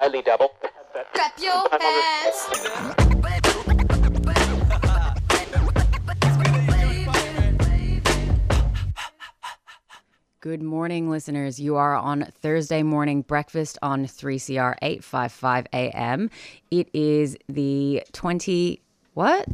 Only double. Clap your hands. Good morning, listeners. You are on Thursday morning breakfast on 3CR 855 AM. It is the 20, what?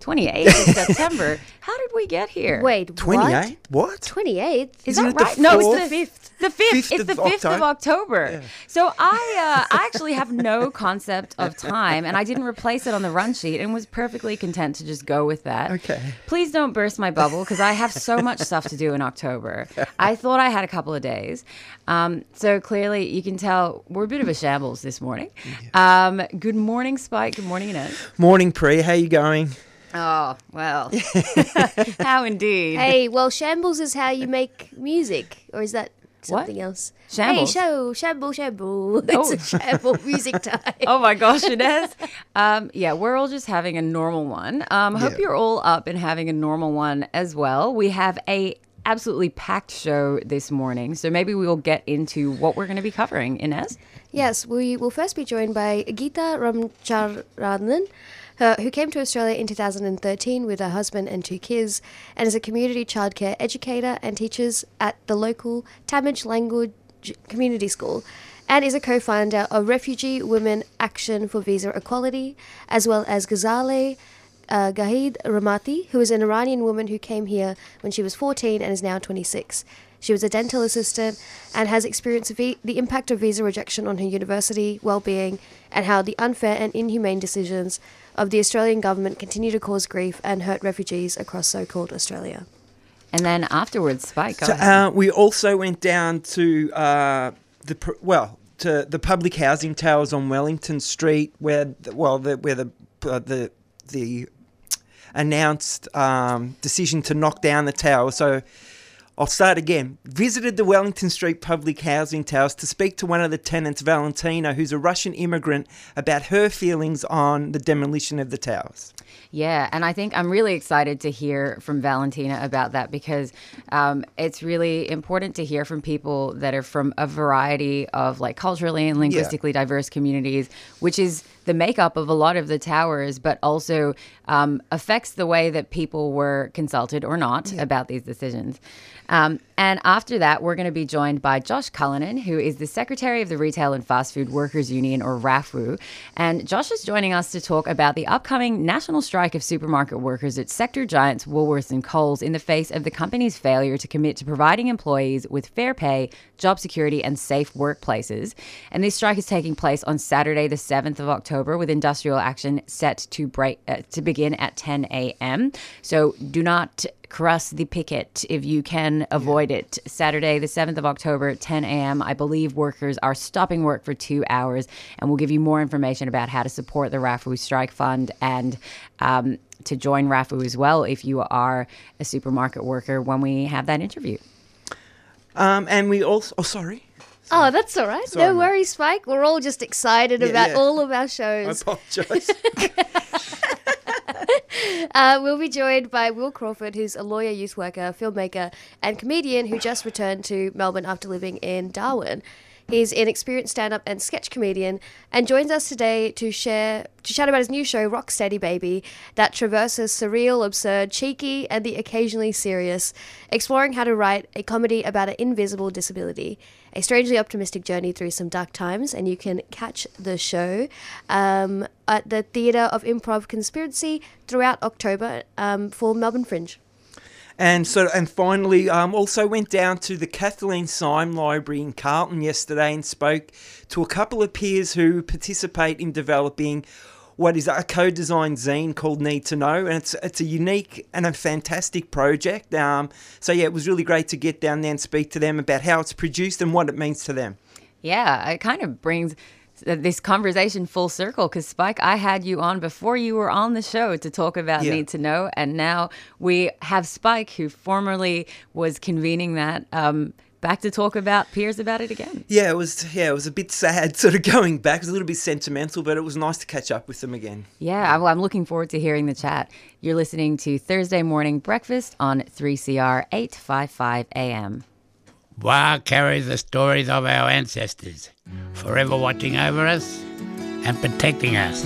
28th of September. How did we get here? Wait, 28? What? 28th? Is Isn't that it the right? No, it's fourth? the fifth. The fifth. Fifth it's the fifth of October. October. So I, uh, I actually have no concept of time, and I didn't replace it on the run sheet, and was perfectly content to just go with that. Okay. Please don't burst my bubble because I have so much stuff to do in October. I thought I had a couple of days, um, so clearly you can tell we're a bit of a shambles this morning. Um, good morning, Spike. Good morning, Inez. Morning, Pre. How you going? Oh well, how indeed. Hey, well, shambles is how you make music, or is that something else? Shambles? Hey, show, shamble, shamble. It's Oh. a shamble music time. oh my gosh, Inez. Um, yeah, we're all just having a normal one. Um, hope Yeah. you're all up and having a normal one as well. We have a absolutely packed show this morning, so maybe we will get into what we're going to be covering. Inez. Yes, we will first be joined by Geetha Ramachandran, who came to Australia in 2013 with her husband and two kids, and is a community childcare educator and teaches at the local Tamil Language Community School, and is a co-founder of Refugee Women Action for Visa Equality, as well as Ghazaleh uh, Ghaed Rahmati, who is an Iranian woman who came here when she was 14 and is now 26. She was a dental assistant and has experienced vi- the impact of visa rejection on her university well-being and how the unfair and inhumane decisions of the Australian government continue to cause grief and hurt refugees across so-called Australia. And then afterwards, Spike. Go So, ahead. uh, we also went down to uh, the well to the public housing towers on Wellington Street, where the, well the, where the uh, the the announced um, decision to knock down the tower. So. I'll start again. Visited the Wellington Street public housing towers to speak to one of the tenants, Valentina, who's a Russian immigrant, about her feelings on the demolition of the towers. Yeah, and I think I'm really excited to hear from Valentina about that because um, it's really important to hear from people that are from a variety of like culturally and linguistically diverse communities, which is the makeup of a lot of the towers, but also um, affects the way that people were consulted or not about these decisions. Um, and after that, we're going to be joined by Josh Cullinan, who is the Secretary of the Retail and Fast Food Workers Union, or RAFFWU. And Josh is joining us to talk about the upcoming national strike of supermarket workers at sector giants Woolworths and Coles in the face of the company's failure to commit to providing employees with fair pay, job security, and safe workplaces. And this strike is taking place on Saturday, the 7th of October, with industrial action set to break uh, to begin at 10 a.m. So do not cross the picket if you can avoid it. Saturday, the 7th of October at 10 a.m. I believe workers are stopping work for two hours, and we'll give you more information about how to support the RAFFWU Strike Fund and um, to join RAFFWU as well if you are a supermarket worker when we have that interview. Um, and we also, oh, sorry. Oh, that's all right. Sorry, no worries, Spike. We're all just excited Yeah, about yeah. all of our shows. I shows. Uh, we'll be joined by Will Crawford, who's a lawyer, youth worker, filmmaker, and comedian who just returned to Melbourne after living in Darwin. He's an experienced stand-up and sketch comedian, and joins us today to share to chat about his new show, Rocksteady Baby, that traverses surreal, absurd, cheeky, and the occasionally serious, exploring how to write a comedy about an invisible disability, a strangely optimistic journey through some dark times. And you can catch the show um, at the Theatre of Improv Conspiracy throughout October um, for Melbourne Fringe. And so, and finally, um, also went down to the Kathleen Syme Library in Carlton yesterday and spoke to a couple of peers who participate in developing what is a co-designed zine called Need to Know, and it's it's a unique and a fantastic project. Um, so yeah, it was really great to get down there and speak to them about how it's produced and what it means to them. Yeah, it kind of brings this conversation full circle because Spike, I had you on before you were on the show to talk about Yeah. Need to Know, and now we have Spike, who formerly was convening that, um, back to talk about peers about it again. Yeah, it was. Yeah, it was a bit sad, sort of going back. It was a little bit sentimental, but it was nice to catch up with them again. Yeah, well, I'm looking forward to hearing the chat. You're listening to Thursday Morning Breakfast on 3CR 855 AM. Wa carries the stories of our ancestors, forever watching over us and protecting us.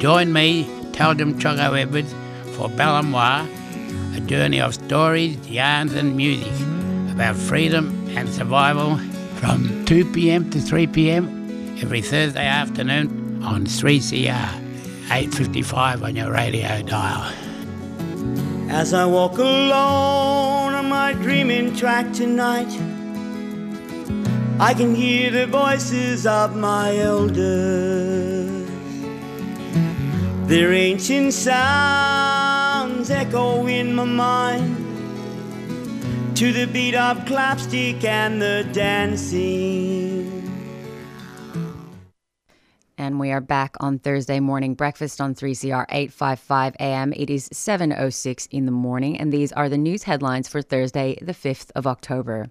Join me, Taldum Chogo Edwards, for Balamwa, a journey of stories, yarns, and music about freedom and survival from 2 pm to 3 pm every Thursday afternoon on 3CR 855 on your radio dial. As I walk alone on my dreaming track tonight, I can hear the voices of my elders. Their ancient sounds echo in my mind to the beat of clapstick and the dancing. And we are back on Thursday morning breakfast on 3CR 855 AM. It is 7:06 in the morning and these are the news headlines for Thursday, the 5th of October.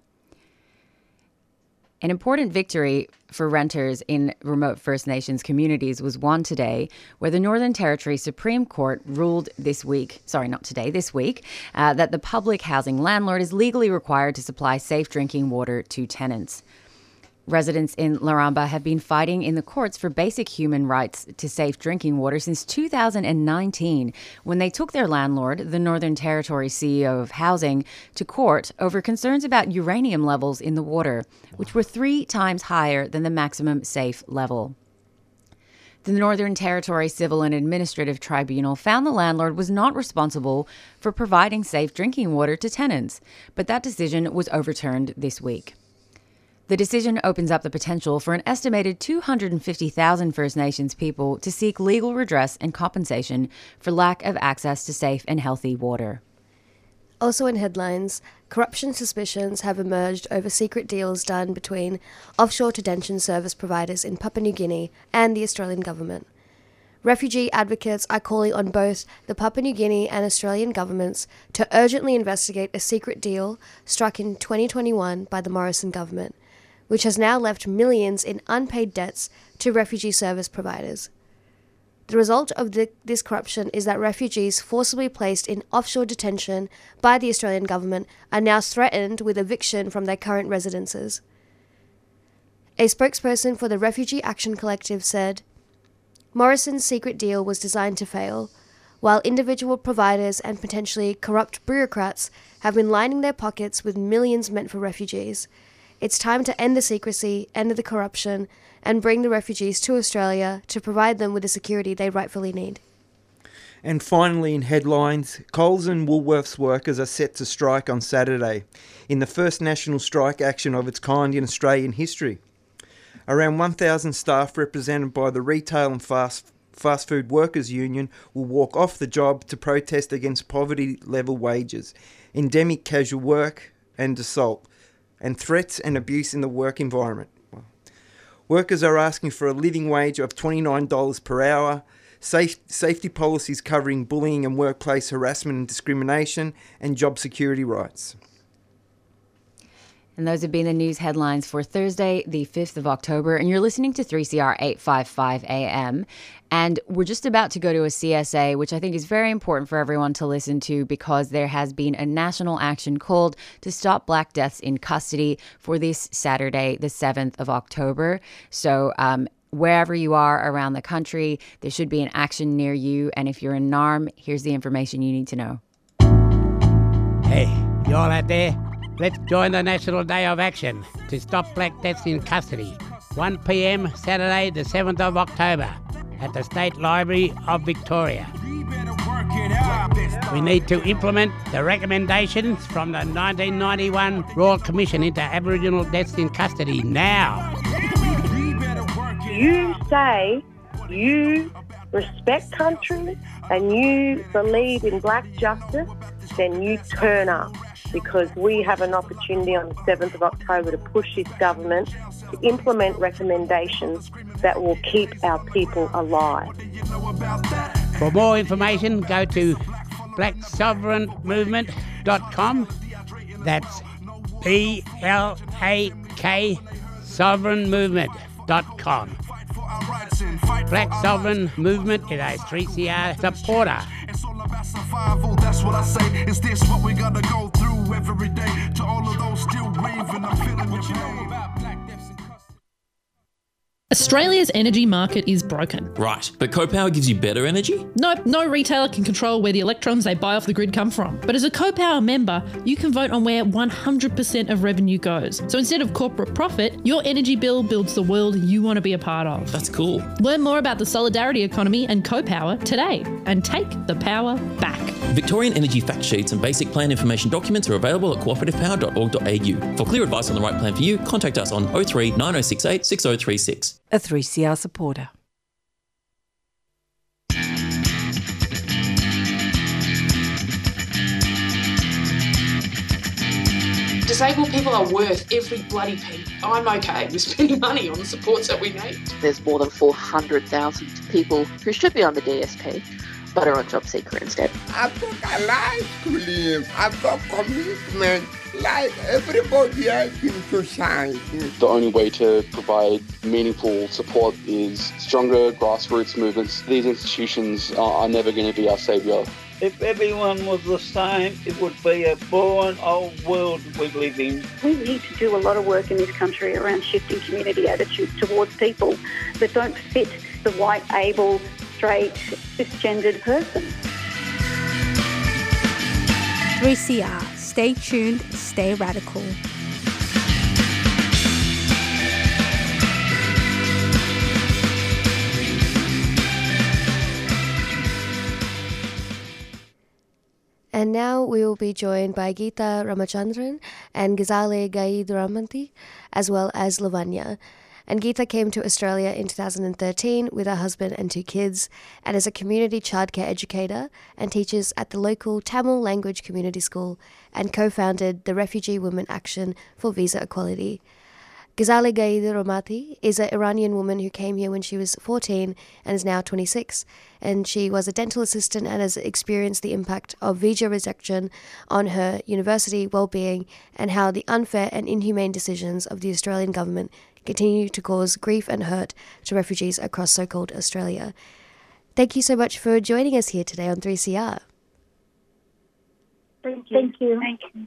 An important victory for renters in remote First Nations communities was won today, where the Northern Territory Supreme Court ruled this week, sorry, not today, this week, uh, that the public housing landlord is legally required to supply safe drinking water to tenants. Residents in Laramba have been fighting in the courts for basic human rights to safe drinking water since 2019, when they took their landlord, the Northern Territory CEO of Housing, to court over concerns about uranium levels in the water, which were three times higher than the maximum safe level. The Northern Territory Civil and Administrative Tribunal found the landlord was not responsible for providing safe drinking water to tenants, but that decision was overturned this week. The decision opens up the potential for an estimated 250,000 First Nations people to seek legal redress and compensation for lack of access to safe and healthy water. Also in headlines, corruption suspicions have emerged over secret deals done between offshore detention service providers in Papua New Guinea and the Australian government. Refugee advocates are calling on both the Papua New Guinea and Australian governments to urgently investigate a secret deal struck in 2021 by the Morrison government, which has now left millions in unpaid debts to refugee service providers. The result of the, this corruption is that refugees forcibly placed in offshore detention by the Australian government are now threatened with eviction from their current residences. A spokesperson for the Refugee Action Collective said Morrison's secret deal was designed to fail, while individual providers and potentially corrupt bureaucrats have been lining their pockets with millions meant for refugees. It's time to end the secrecy, end the corruption, and bring the refugees to Australia to provide them with the security they rightfully need. And finally, in headlines, Coles and Woolworths workers are set to strike on Saturday in the first national strike action of its kind in Australian history. Around 1,000 staff represented by the Retail and Fast, Fast Food Workers Union will walk off the job to protest against poverty level wages, endemic casual work and assault, and threats and abuse in the work environment. Workers are asking for a living wage of $29 per hour, safe, safety policies covering bullying and workplace harassment and discrimination, and job security rights. And those have been the news headlines for Thursday, the 5th of October. And you're listening to 3CR 855 AM. And we're just about to go to a CSA, which I think is very important for everyone to listen to because there has been a national action called to stop black deaths in custody for this Saturday, the 7th of October. So, um, wherever you are around the country, there should be an action near you. And if you're in Naarm, here's the information you need to know. Hey, you all out there? Let's join the National Day of Action to stop black deaths in custody. 1 pm Saturday, the 7th of October, at the State Library of Victoria. We need to implement the recommendations from the 1991 Royal Commission into Aboriginal deaths in custody now. you say you respect country and you believe in black justice, then you turn up. Because we have an opportunity on the 7th of October to push this government to implement recommendations that will keep our people alive. For more information, go to blacksovereignmovement.com. That's B L A K sovereignmovement.com. Black Sovereign Movement is a 3CR supporter. All about survival, that's what I say. Is this what we gotta go through every day? To all of those still grieving, I'm feeling what you know about black. Australia's energy market is broken. Right, but CoPower gives you better energy? Nope, no retailer can control where the electrons they buy off the grid come from. But as a CoPower member, you can vote on where 100% of revenue goes. So instead of corporate profit, your energy bill builds the world you want to be a part of. That's cool. Learn more about the solidarity economy and CoPower today and take the power back. Victorian energy fact sheets and basic plan information documents are available at cooperativepower.org.au. For clear advice on the right plan for you, contact us on 03 9068 6036. A 3CR supporter. Disabled people are worth every bloody penny. I'm okay with spending money on the supports that we need. There's more than 400,000 people who should be on the DSP but are on job seeker instead. I've got a life to live. I've got commitment like everybody else in society. The only way to provide meaningful support is stronger grassroots movements. These institutions are, are never going to be our saviour. If everyone was the same, it would be a boring old world we live in. We need to do a lot of work in this country around shifting community attitudes towards people that don't fit the white, able, straight, cisgendered person. 3CR. Stay tuned, stay radical. And now we will be joined by Geetha Ramachandran and Ghazaleh Ghaed Rahmati, as well as Lavanya. And Geetha came to Australia in 2013 with her husband and two kids, and is a community childcare educator and teaches at the local Tamil language community school, and co founded the Refugee Women Action for Visa Equality. Ghazaleh Ghaed Rahmati is an Iranian woman who came here when she was 14 and is now 26. And she was a dental assistant and has experienced the impact of visa rejection on her university well-being and how the unfair and inhumane decisions of the Australian government continue to cause grief and hurt to refugees across so-called Australia. Thank you so much for joining us here today on 3CR. Thank you. Thank you. Thank you.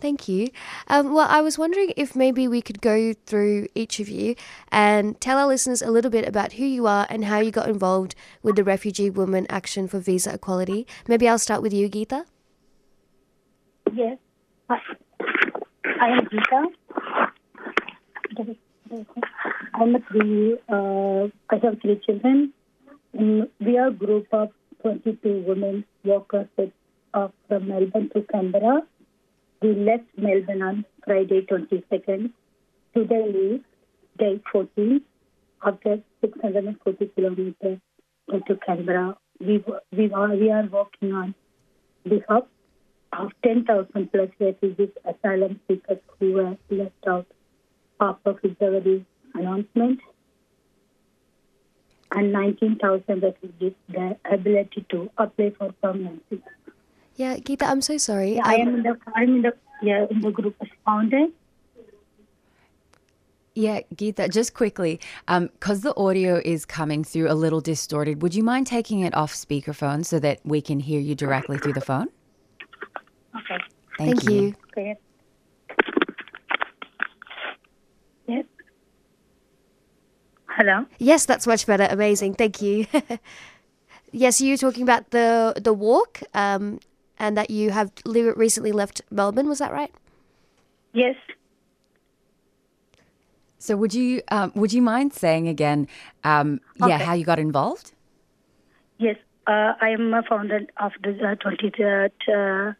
Thank you. Um, well, I was wondering if maybe we could go through each of you and tell our listeners a little bit about who you are and how you got involved with the Refugee Women Action for Visa Equality. Maybe I'll start with you, Geetha. Yes. I I am Geetha. I'm a three, uh, I have three children. Mm, we are a group of 22 women workers with, uh, from Melbourne to Canberra. We left Melbourne on Friday 22nd. Today is day 14 after 640 kilometers to Canberra. We, we, are, we are working on behalf of 10,000 plus refugees, asylum seekers who were left out after February announcement and 19,000 refugees the ability to apply for permanency. Yeah, Geetha, I'm so sorry. Yeah, I Um, am in the I'm in the yeah in the group as founder. Yeah, Geetha, just quickly, because the audio is coming through a little distorted, would you mind taking it off speakerphone so that we can hear you directly through the phone? Okay. Thank, Thank you. Okay. Yes. Hello. Yes, that's much better. Amazing. Thank you. yes, you were talking about the the walk um, and that you have li- recently left Melbourne. Was that right? Yes. So would you um, would you mind saying again, um, yeah, how you got involved? Yes. Uh, I am a founder of the uh, 23rd uh,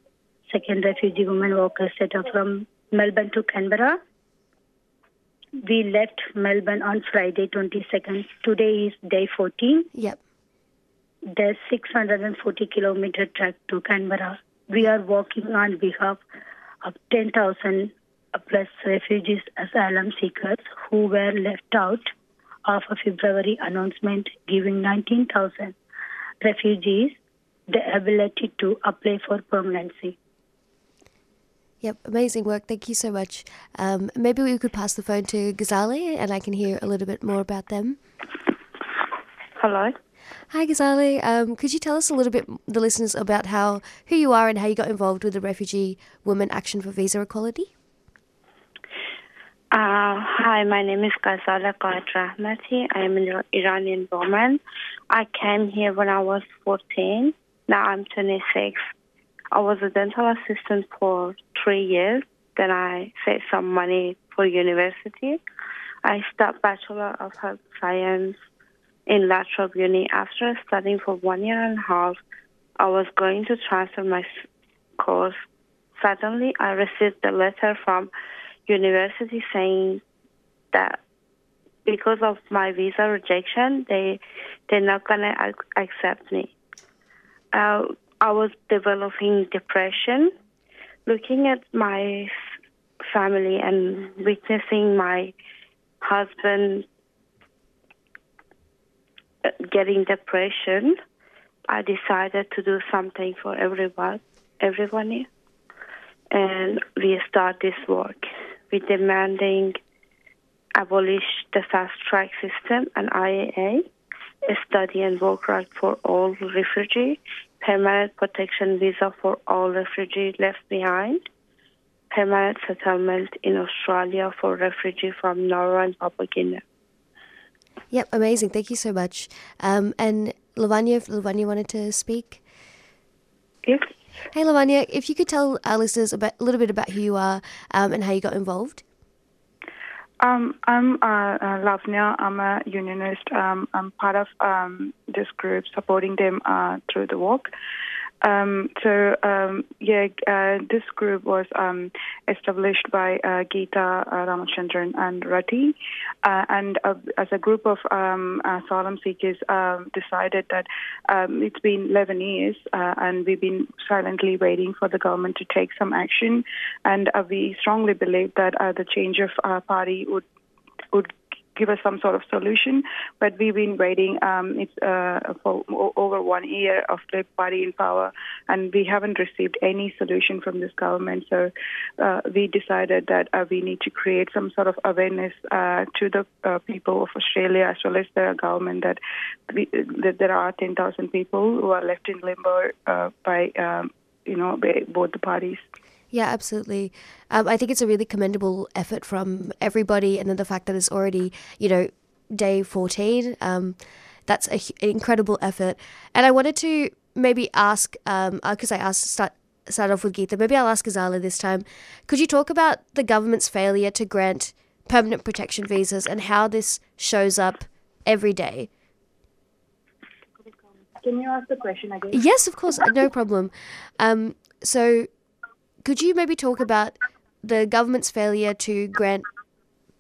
Second Refugee Women Workers Center from Melbourne to Canberra. We left Melbourne on Friday 22nd. Today is day 14. Yep. There's 640 kilometer track to Canberra. We are working on behalf of 10,000 plus refugees asylum seekers who were left out of a February announcement giving 19,000 refugees the ability to apply for permanency. Yep, amazing work. Thank you so much. Um, maybe we could pass the phone to Ghazaleh and I can hear a little bit more about them. Hello. Hi, Ghazaleh. Um, could you tell us a little bit, the listeners, about how who you are and how you got involved with the Refugee Women Action for Visa Equality? Uh, hi, my name is Ghazaleh Rahmati. I am an Iranian woman. I came here when I was 14. Now I'm 26. I was a dental assistant for three years. Then I saved some money for university. I started Bachelor of Health Science in La Trobe Uni. After studying for one year and a half, I was going to transfer my course. Suddenly, I received a letter from university saying that because of my visa rejection, they they're not gonna ac- accept me. Uh, I was developing depression, looking at my family and witnessing my husband uh, getting depression. I decided to do something for everyone, everyone and we start this work. We demanding abolish the fast track system and IAA, study and work right for all refugee, permanent protection visa for all refugees left behind, permanent settlement in Australia for refugees from and Papua Guinea. Yep, amazing. Thank you so much. Um, and Lavanya, if Lavanya wanted to speak. Yes. Hey, Lavanya, if you could tell our listeners about, a little bit about who you are um, and how you got involved. Um, I'm uh, uh, Lavanya. I'm a unionist. Um, I'm part of um, this group, supporting them uh, through the work. Um, so um, yeah, uh, this group was um, established by uh, Geetha uh, Ramachandran and Rati, uh, and uh, as a group of um, asylum seekers, um, decided that um, it's been 11 years, uh, and we've been silently waiting for the government to take some action, and we strongly believe that the change of party would would give us some sort of solution. But we've been waiting um, it's, uh, for over one year of the party in power, and we haven't received any solution from this government. So uh, we decided that uh, we need to create some sort of awareness uh, to the uh, people of Australia as well as the government that, we, that there are 10,000 people who are left in limbo uh, by um, you know by both the parties. Yeah, absolutely. Um, I think it's a really commendable effort from everybody, and then the fact that it's already, you know, day 14. Um, that's a, an incredible effort. And I wanted to maybe ask, because I asked start start off with Geetha, maybe I'll ask Azala this time. Could you talk about the government's failure to grant permanent protection visas and how this shows up every day? Can you ask the question again? Yes, of course, no problem. Um, so, could you maybe talk about the government's failure to grant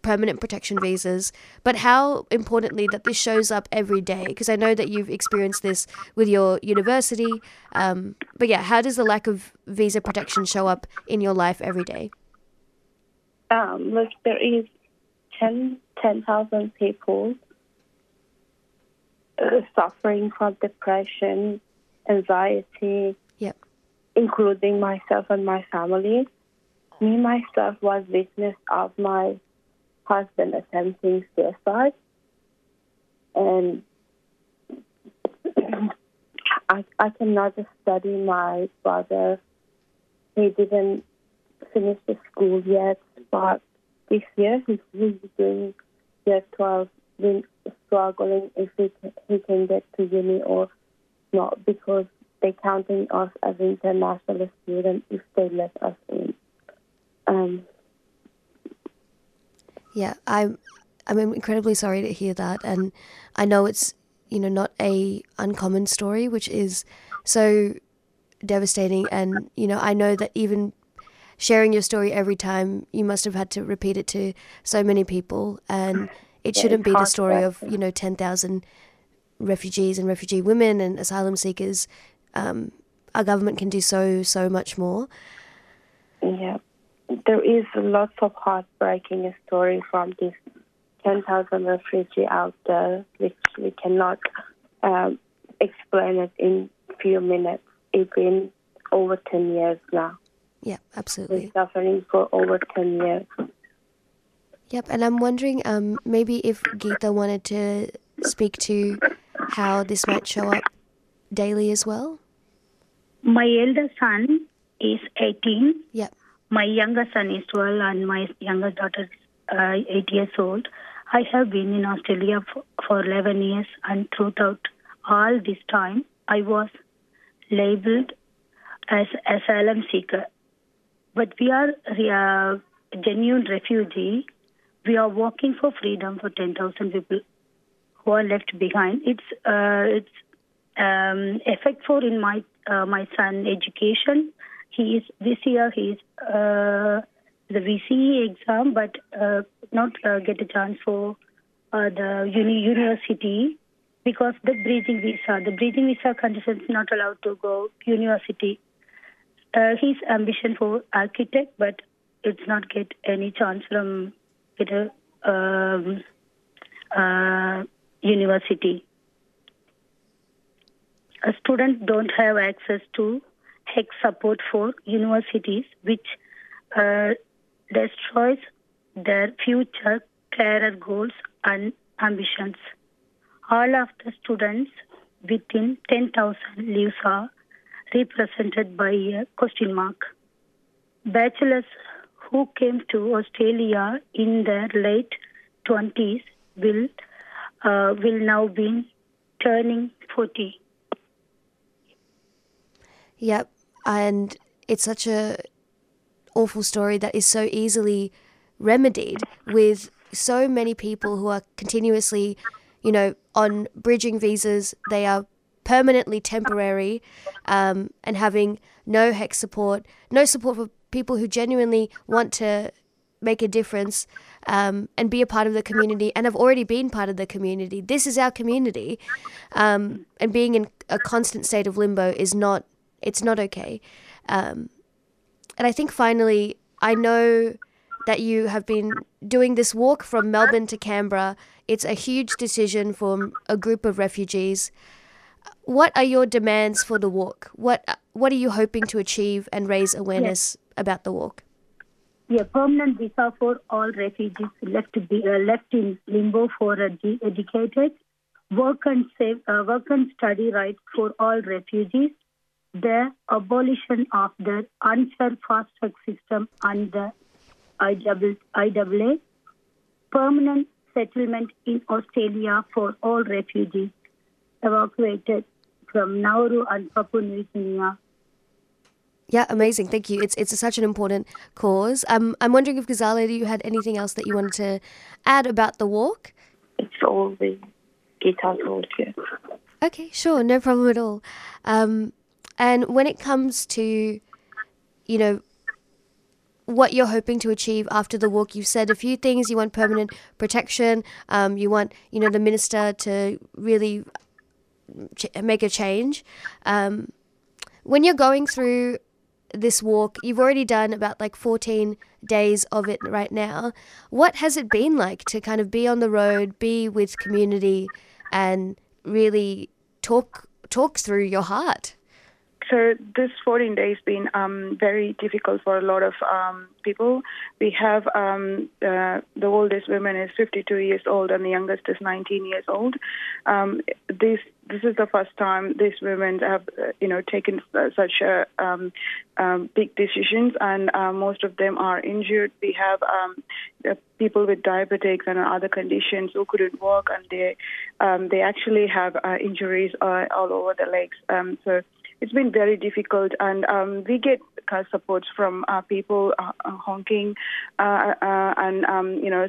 permanent protection visas, but how importantly that this shows up every day? Because I know that you've experienced this with your university. Um, but yeah, how does the lack of visa protection show up in your life every day? Um, look, there is 10 10,000 people uh, suffering from depression, anxiety. Including myself and my family. Me myself was witness of my husband attempting suicide, and I I cannot study my brother. He didn't finish the school yet, but this year he's, doing year 12, been struggling if he can, he can get to uni or not because they counting us as international students if they let us in. Um, Yeah, I'm I'm incredibly sorry to hear that, and I know it's you know not a uncommon story, which is so devastating. And you know, I know that even sharing your story every time, you must have had to repeat it to so many people, and it Yeah, shouldn't be the story of you know ten thousand refugees and refugee women and asylum seekers. Um, our government can do so so much more. Yeah. there is lots of heartbreaking story from this 10,000 refugee out there, which we cannot um, explain it in few minutes. It's been over 10 years now. Yeah, absolutely. We're suffering for over 10 years. Yep, and I'm wondering um, maybe if Geetha wanted to speak to how this might show up daily as well. My elder son is 18. Yep. My younger son is 12, and my younger daughter is uh, 8 years old. I have been in Australia for, for 11 years, and throughout all this time, I was labeled as asylum seeker. But we are uh, genuine refugee. We are working for freedom for 10,000 people who are left behind. It's uh, it's um, effect for in my uh, my son education. He is this year he is uh, the VCE exam, but uh, not uh, get a chance for uh, the uni- university because the bridging visa, the bridging visa conditions not allowed to go university. Uh, his ambition for architect, but it's not get any chance from get a um, uh, university. A student don't have access to HECS support for universities, which uh, destroys their future career goals and ambitions. All of the students within 10,000 lives are represented by a question mark. Bachelors who came to Australia in their late 20s will uh, will now be turning 40. Yep, and it's such a awful story that is so easily remedied with so many people who are continuously, you know, on bridging visas. They are permanently temporary um, and having no HECS support, no support for people who genuinely want to make a difference um, and be a part of the community and have already been part of the community. This is our community, um, and being in a constant state of limbo is not. It's not okay. Um, and I think finally, I know that you have been doing this walk from Melbourne to Canberra. It's a huge decision for a group of refugees. What are your demands for the walk? What What are you hoping to achieve and raise awareness about the walk? Yeah, permanent visa for all refugees left to be uh, left in limbo for edu- educated, work and save, uh, work and study rights for all refugees, the abolition of the unfair fast track system and the IAA, IAA, permanent settlement in Australia for all refugees evacuated from Nauru and Papua New Guinea. Yeah, amazing. Thank you. It's it's such an important cause. Um, I'm wondering if Ghazaleh, you had anything else that you wanted to add about the walk? It's all the Geetha told you. Okay, sure, no problem at all. Um, and when it comes to, you know, what you're hoping to achieve after the walk, you've said a few things. You want permanent protection. Um, you want, you know, the minister to really ch- make a change. Um, when you're going through this walk, you've already done about like 14 days of it right now. What has it been like to kind of be on the road, be with community, and really talk talk through your heart? So this 14 days been um, very difficult for a lot of um, people. We have um, uh, the oldest woman is 52 years old and the youngest is 19 years old. Um, this this is the first time these women have uh, you know taken uh, such a um, um, big decisions, and uh, most of them are injured. We have people with diabetics and other conditions who couldn't walk, and they they actually have injuries all over the legs. So it's been very difficult, and um, we get support from uh, people uh, uh, honking uh, uh, and um, you know.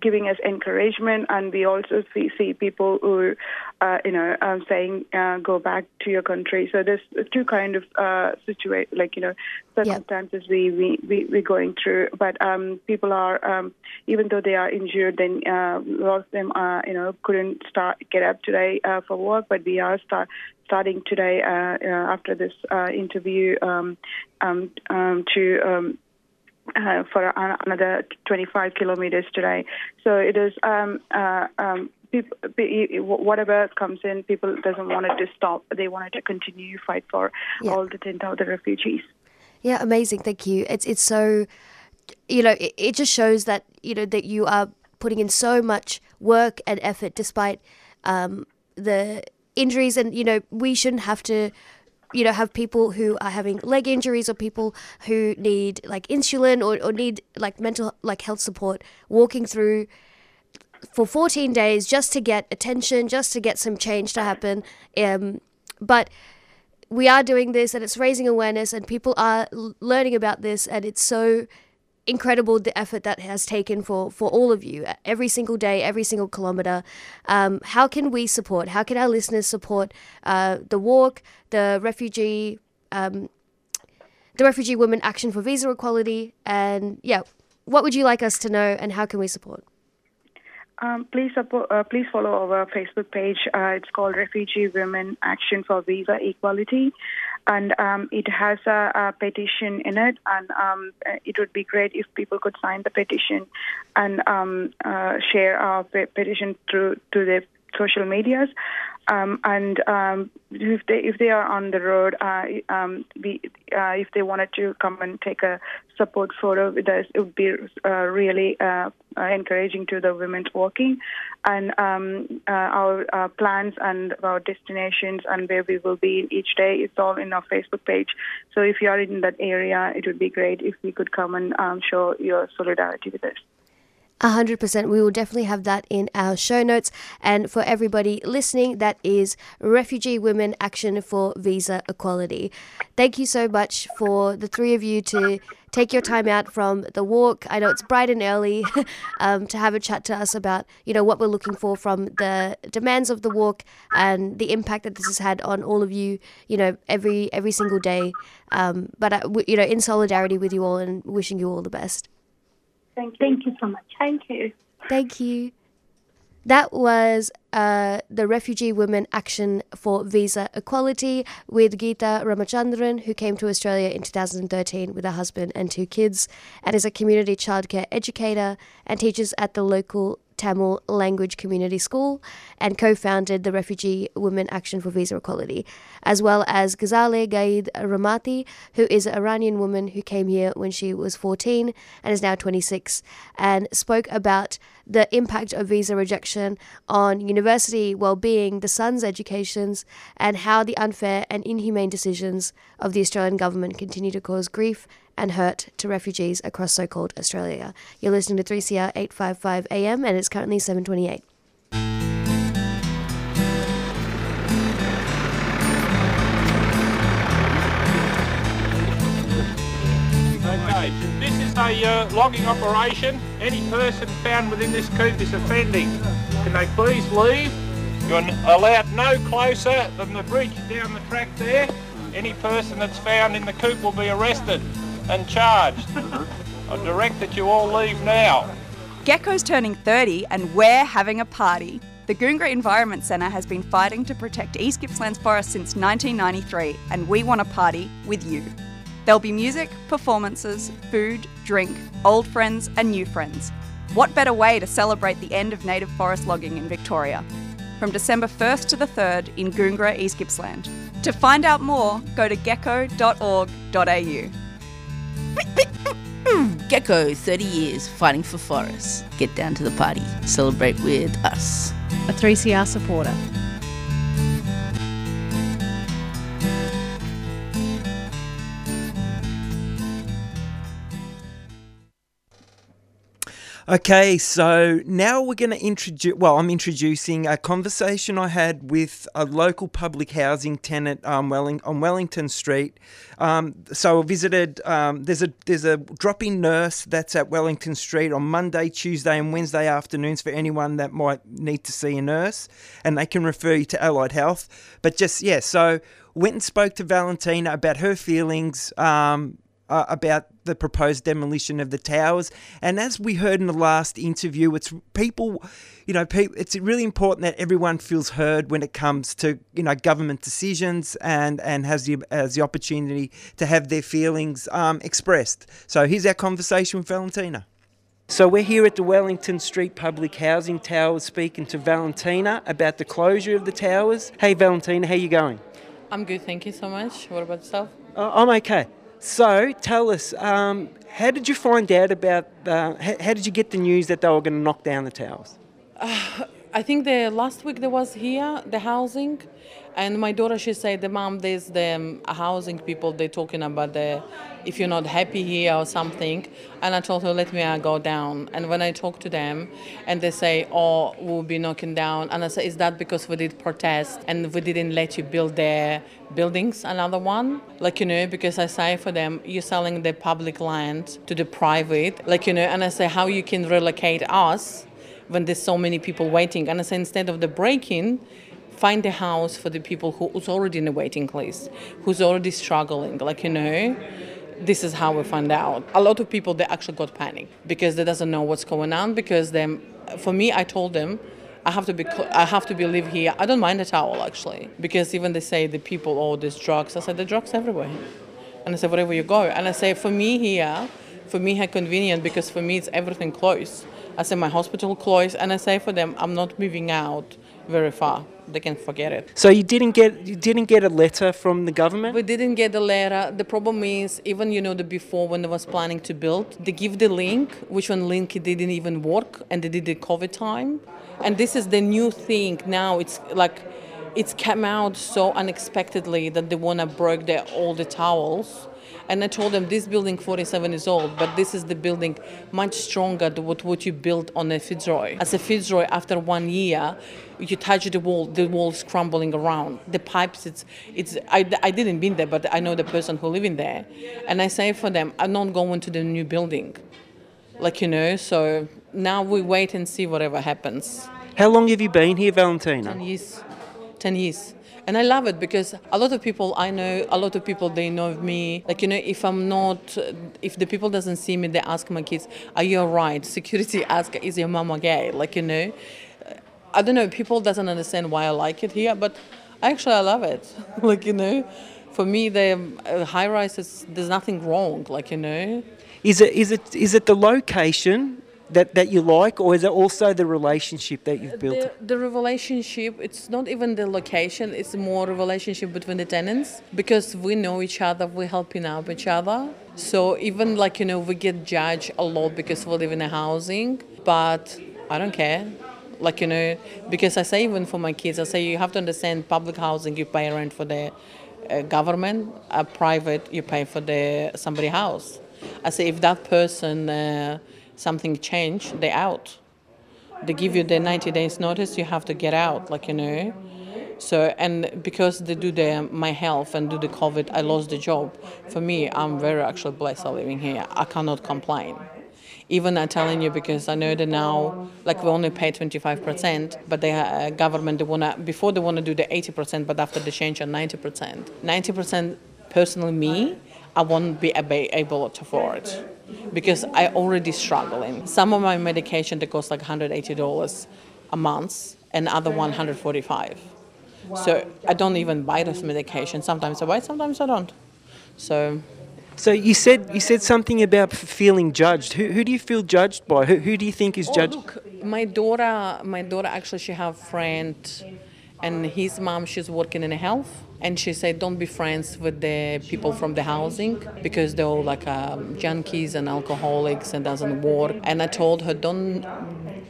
Giving us encouragement, and we also see, see people who, uh, you know, um, saying uh, go back to your country. So there's two kind of uh, situation, like you know, circumstances we we we we're going through. But um, people are, um, even though they are injured, then uh, a lot of them are, you know, couldn't start get up today uh, for work. But we are start starting today uh, uh, after this uh, interview um, um, um, to um, uh, for another 25 kilometers today. So it is um, uh, um, people, whatever comes in, people doesn't want it to stop. They wanted to continue fight for Yeah. all the 10,000 refugees. Yeah, amazing. Thank you. It's it's so, you know, it, it just shows that you know that you are putting in so much work and effort despite um, the injuries, and you know we shouldn't have to. You know, have people who are having leg injuries or people who need like insulin or, or need like mental like health support walking through for 14 days just to get attention, just to get some change to happen. Um, but we are doing this and it's raising awareness and people are learning about this and it's so incredible the effort that has taken for for all of you every single day every single kilometer. Um, how can we support? How can our listeners support uh, the walk the refugee um, the refugee women action for visa equality? And yeah what would you like us to know and how can we support? Um, please support, uh, please follow our Facebook page. Uh, it's called Refugee Women Action for Visa Equality, and um, it has a, a petition in it. And um, uh, it would be great if people could sign the petition and um, uh, share our pe- petition through to their social medias. Um, and um, if they if they are on the road, uh, um, we, uh, if they wanted to come and take a support photo with us, it would be uh, really uh, uh, encouraging to the women walking. And um, uh, our plans and our destinations and where we will be each day is all in our Facebook page. So if you are in that area, it would be great if we could come and um, show your solidarity with us. A hundred percent. We will definitely have that in our show notes. And for everybody listening, that is Refugee Women Action for Visa Equality. Thank you so much for the three of you to take your time out from the walk. I know it's bright and early um, to have a chat to us about you know what we're looking for from the demands of the walk and the impact that this has had on all of you. You know every every single day. Um, but I, you know in solidarity with you all and wishing you all the best. Thank you. Thank you so much. Thank you. Thank you. That was uh, the Refugee Women Action for Visa Equality with Geetha Ramachandran, who came to Australia in 2013 with her husband and two kids, and is a community childcare educator and teaches at the local Tamil language community school, and co founded the Refugee Women Action for Visa Equality, as well as Ghazaleh Ghaed Rahmati, who is an Iranian woman who came here when she was 14 and is now 26, and spoke about the impact of visa rejection on university well-being, the sons' educations, and how the unfair and inhumane decisions of the Australian government continue to cause grief and hurt to refugees across so-called Australia. You're listening to 3CR 855 AM and it's currently 728. Okay, this is a uh, logging operation. Any person found within this coop is offending. Can they please leave? You're allowed no closer than the bridge down the track there. Any person that's found in the coop will be arrested and charged. Mm-hmm. I direct that you all leave now. GECO's turning 30 and we're having a party. The Goongerah Environment Centre has been fighting to protect East Gippsland's forest since 1993 and we want a party with you. There'll be music, performances, food, drink, old friends and new friends. What better way to celebrate the end of native forest logging in Victoria? From December 1st to the 3rd in Goongerah, East Gippsland. To find out more, go to geco.org.au. GECO, 30 years fighting for forests. Get down to the party. Celebrate with us. A 3CR supporter. Okay, so now we're going to introduce. Well, I'm introducing a conversation I had with a local public housing tenant um, Welling, on Wellington Street. Um, so I visited. Um, there's a there's a drop-in nurse that's at Wellington Street on Monday, Tuesday, and Wednesday afternoons for anyone that might need to see a nurse, and they can refer you to Allied Health. But just yeah, so went and spoke to Valentina about her feelings. Um, uh, about the proposed demolition of the towers. And as we heard in the last interview, it's people, you know, pe- it's really important that everyone feels heard when it comes to you know government decisions and and has the has the opportunity to have their feelings um, expressed. So here's our conversation with Valentina. So we're here at the Wellington Street Public Housing Towers speaking to Valentina about the closure of the towers. Hey Valentina, how you going? I'm good, thank you so much. What about yourself? Uh, I'm okay. So tell us, um, how did you find out about? Uh, how, how did you get the news that they were going to knock down the towers? I think the last week there was here the housing, and my daughter she said the mom there's the um, housing people They're talking about the if you're not happy here or something, and I told her let me uh, go down. And when I talk to them, and they say oh we'll be knocking down, and I say is that because we did protest and we didn't let you build the buildings another one like you know because I say for them you're selling the public land to the private like you know and I say how you can relocate us when there's so many people waiting. And I say instead of the break-in, find a house for the people who's already in a waiting list, who's already struggling. Like you know, this is how we find out. A lot of people they actually got panic because they doesn't know what's going on. Because them, for me, I told them. I have to be. I have to be live here. I don't mind the towel actually, because even they say the people, oh, there's drugs. I said the drugs everywhere, and I said wherever you go. And I say for me here, for me how convenient because for me it's everything close. I say my hospital close, and I say for them I'm not moving out very far. They can forget it. So you didn't get you didn't get a letter from the government? We didn't get the letter. The problem is even you know the before when they was planning to build, they give the link, which one link it didn't even work, and they did the COVID time. And this is the new thing now. It's like it's come out so unexpectedly that they wanna break the, all the towels. And I told them this building 47 is old, but this is the building much stronger than what, what you built on a Fitzroy. As a Fitzroy, after one year, you touch the wall, the wall's crumbling around. The pipes, it's, it's. I, I didn't been there, but I know the person who live in there, and I say for them, I'm not going to the new building, like you know. So now we wait and see whatever happens. How long have you been here, Valentina? Ten years. Ten years. And I love it because a lot of people I know, a lot of people they know me. Like you know, if I'm not, if the people doesn't see me, they ask my kids, "Are you alright?" Security ask, "Is your mama gay?" Like you know, I don't know. People doesn't understand why I like it here, but actually I love it. like you know, for me the uh, high rises, there's nothing wrong. Like you know. Is it is it is it the location that, that you like, or is it also the relationship that you've built? The, the relationship, it's not even the location, it's more a relationship between the tenants because we know each other, we're helping out each other. So even like, you know, we get judged a lot because we live in a housing, but I don't care. Like, you know, because I say even for my kids, I say you have to understand public housing, you pay rent for the uh, government, uh, private, you pay for the somebody house. I say if that person, uh, something change, they out. They give you the 90 days notice, you have to get out, like you know. So and because they do the my health and do the COVID, I lost the job. For me, I'm very actually blessed living here. I cannot complain. Even I'm telling you because I know that now, like we only pay 25%, but the uh, government they wanna before they wanna do the 80%, but after the change on 90%. 90% personally me, I won't be able to afford because I already struggling. Some of my medication that cost like $180 a month, and other 145. So I don't even buy this medication. Sometimes I buy, sometimes I don't. So. So you said you said something about feeling judged. Who, who do you feel judged by? Who, who do you think is Oh, judged? look, my daughter, my daughter actually, she have friend, and his mom, she's working in health, and she said, don't be friends with the people from the housing because they're all like um, junkies and alcoholics and doesn't work. And I told her, don't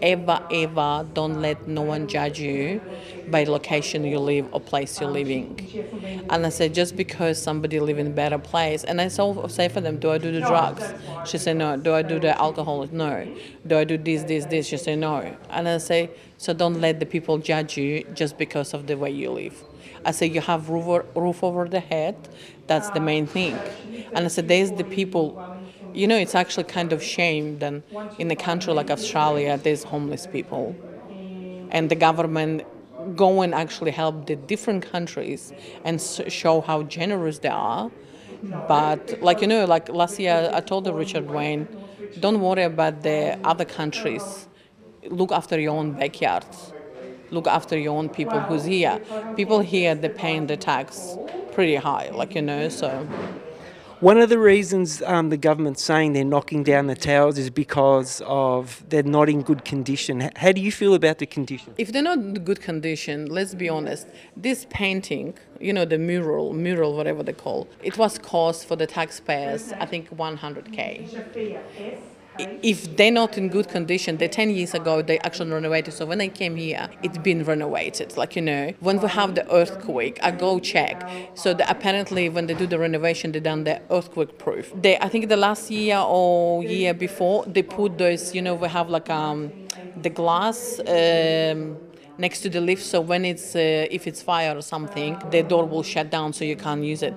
ever, ever, don't let no one judge you by location you live or place you're living. And I said, just because somebody live in a better place, and I so say for them, do I do the drugs? She said, no. Do I do the alcohol? No. Do I do this, this, this? She said, no. And I say, so don't let the people judge you just because of the way you live. I said, you have roof, roof over the head. That's the main thing. And I said, there's the people. You know, it's actually kind of shame that in a country like Australia, there's homeless people, and the government go and actually help the different countries and show how generous they are. But like you know, like last year, I told Richard Wayne, don't worry about the other countries. Look after your own backyards. Look after your own people who's here. People here, they're paying the tax pretty high, like you know. So One of the reasons um, the government's saying they're knocking down the towers is because of they're not in good condition. How do you feel about the condition? if they're not in good condition, let's be honest. This painting, you know, the mural, mural, whatever they call, it was cost for the taxpayers, I think 100k. If they're not in good condition, they 10 years ago they actually renovated. So when I came here, it's been renovated. Like you know, when we have the earthquake, I go check. So the, apparently, when they do the renovation, they done the earthquake proof. They, I think the last year or year before, they put those. You know, we have like um, the glass. Um, next to the lift so when it's uh, if it's fire or something the door will shut down so you can't use it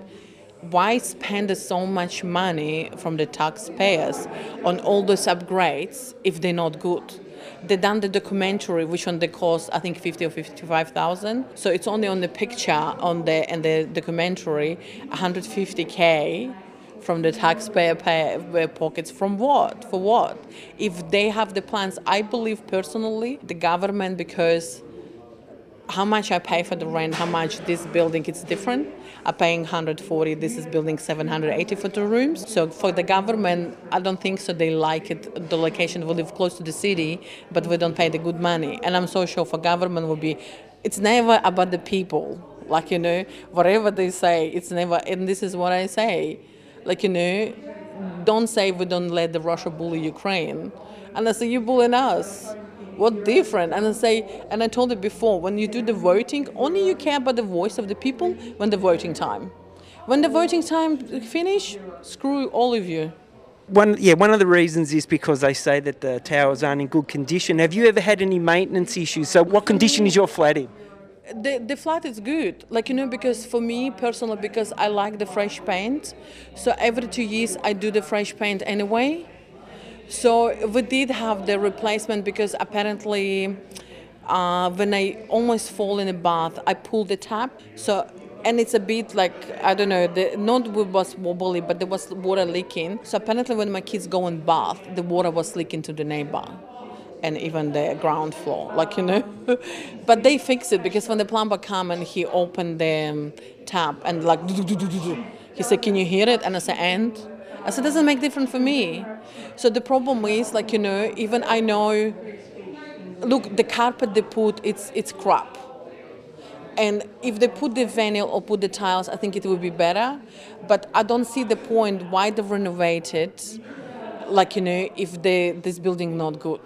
why spend so much money from the taxpayers on all those upgrades if they're not good? They done the documentary which one they cost i think 50 or 55000 so it's only on the picture on the and the documentary 150k from the taxpayer pay, uh, pockets from what? For what? If they have the plans i believe personally the government because how much I pay for the rent, how much this building it's different. I'm paying 140. This is building 780 for the rooms. So for the government, I don't think so. They like it. The location we live close to the city, but we don't pay the good money. And I'm so sure for government will be. It's never about the people. Like you know, whatever they say, it's never. And this is what I say. Like you know, don't say we don't let the Russia bully Ukraine, and I say you bullying us. What different? And I say, and I told it before, when you do the voting, only you care about the voice of the people when the voting time. When the voting time finish, screw all of you. One, yeah, one of the reasons is because they say that the towers aren't in good condition. Have you ever had any maintenance issues? So, what condition is your flat in? The, the flat is good, like you know, because for me personally, because I like the fresh paint, so every two years I do the fresh paint anyway. So we did have the replacement because apparently uh, when I almost fall in a bath, I pulled the tap. So and it's a bit like I don't know, the not was wobbly, but there was water leaking. So apparently when my kids go in bath, the water was leaking to the neighbor. And even the ground floor, like you know, but they fixed it because when the plumber came and he opened the um, tap and like, he said, "Can you hear it?" And I said, "And." I said, doesn't make difference for me. So the problem is, like, you know, even I know, look, the carpet they put, it's, it's crap. And if they put the vinyl or put the tiles, I think it would be better. But I don't see the point why they renovated, like, you know, if they, this building not good.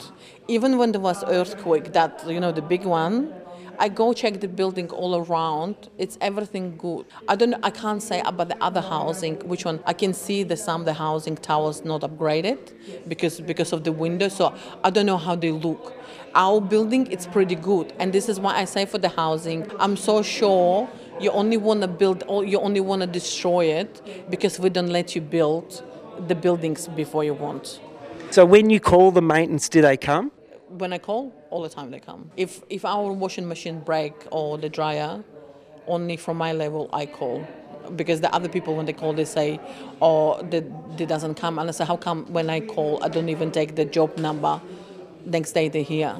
Even when there was earthquake, that, you know, the big one, I go check the building all around. It's everything good. I don't. I can't say about the other housing. Which one? I can see the some of the housing towers not upgraded because because of the windows. So I don't know how they look. Our building it's pretty good, and this is why I say for the housing. I'm so sure you only want to build or you only want to destroy it because we don't let you build the buildings before you want. So, when you call the maintenance, do they come? when I call, all the time they come. If if our washing machine break or the dryer, only from my level I call, because the other people when they call they say, oh, they, they doesn't come, and I say how come when I call I don't even take the job number, next day they're here.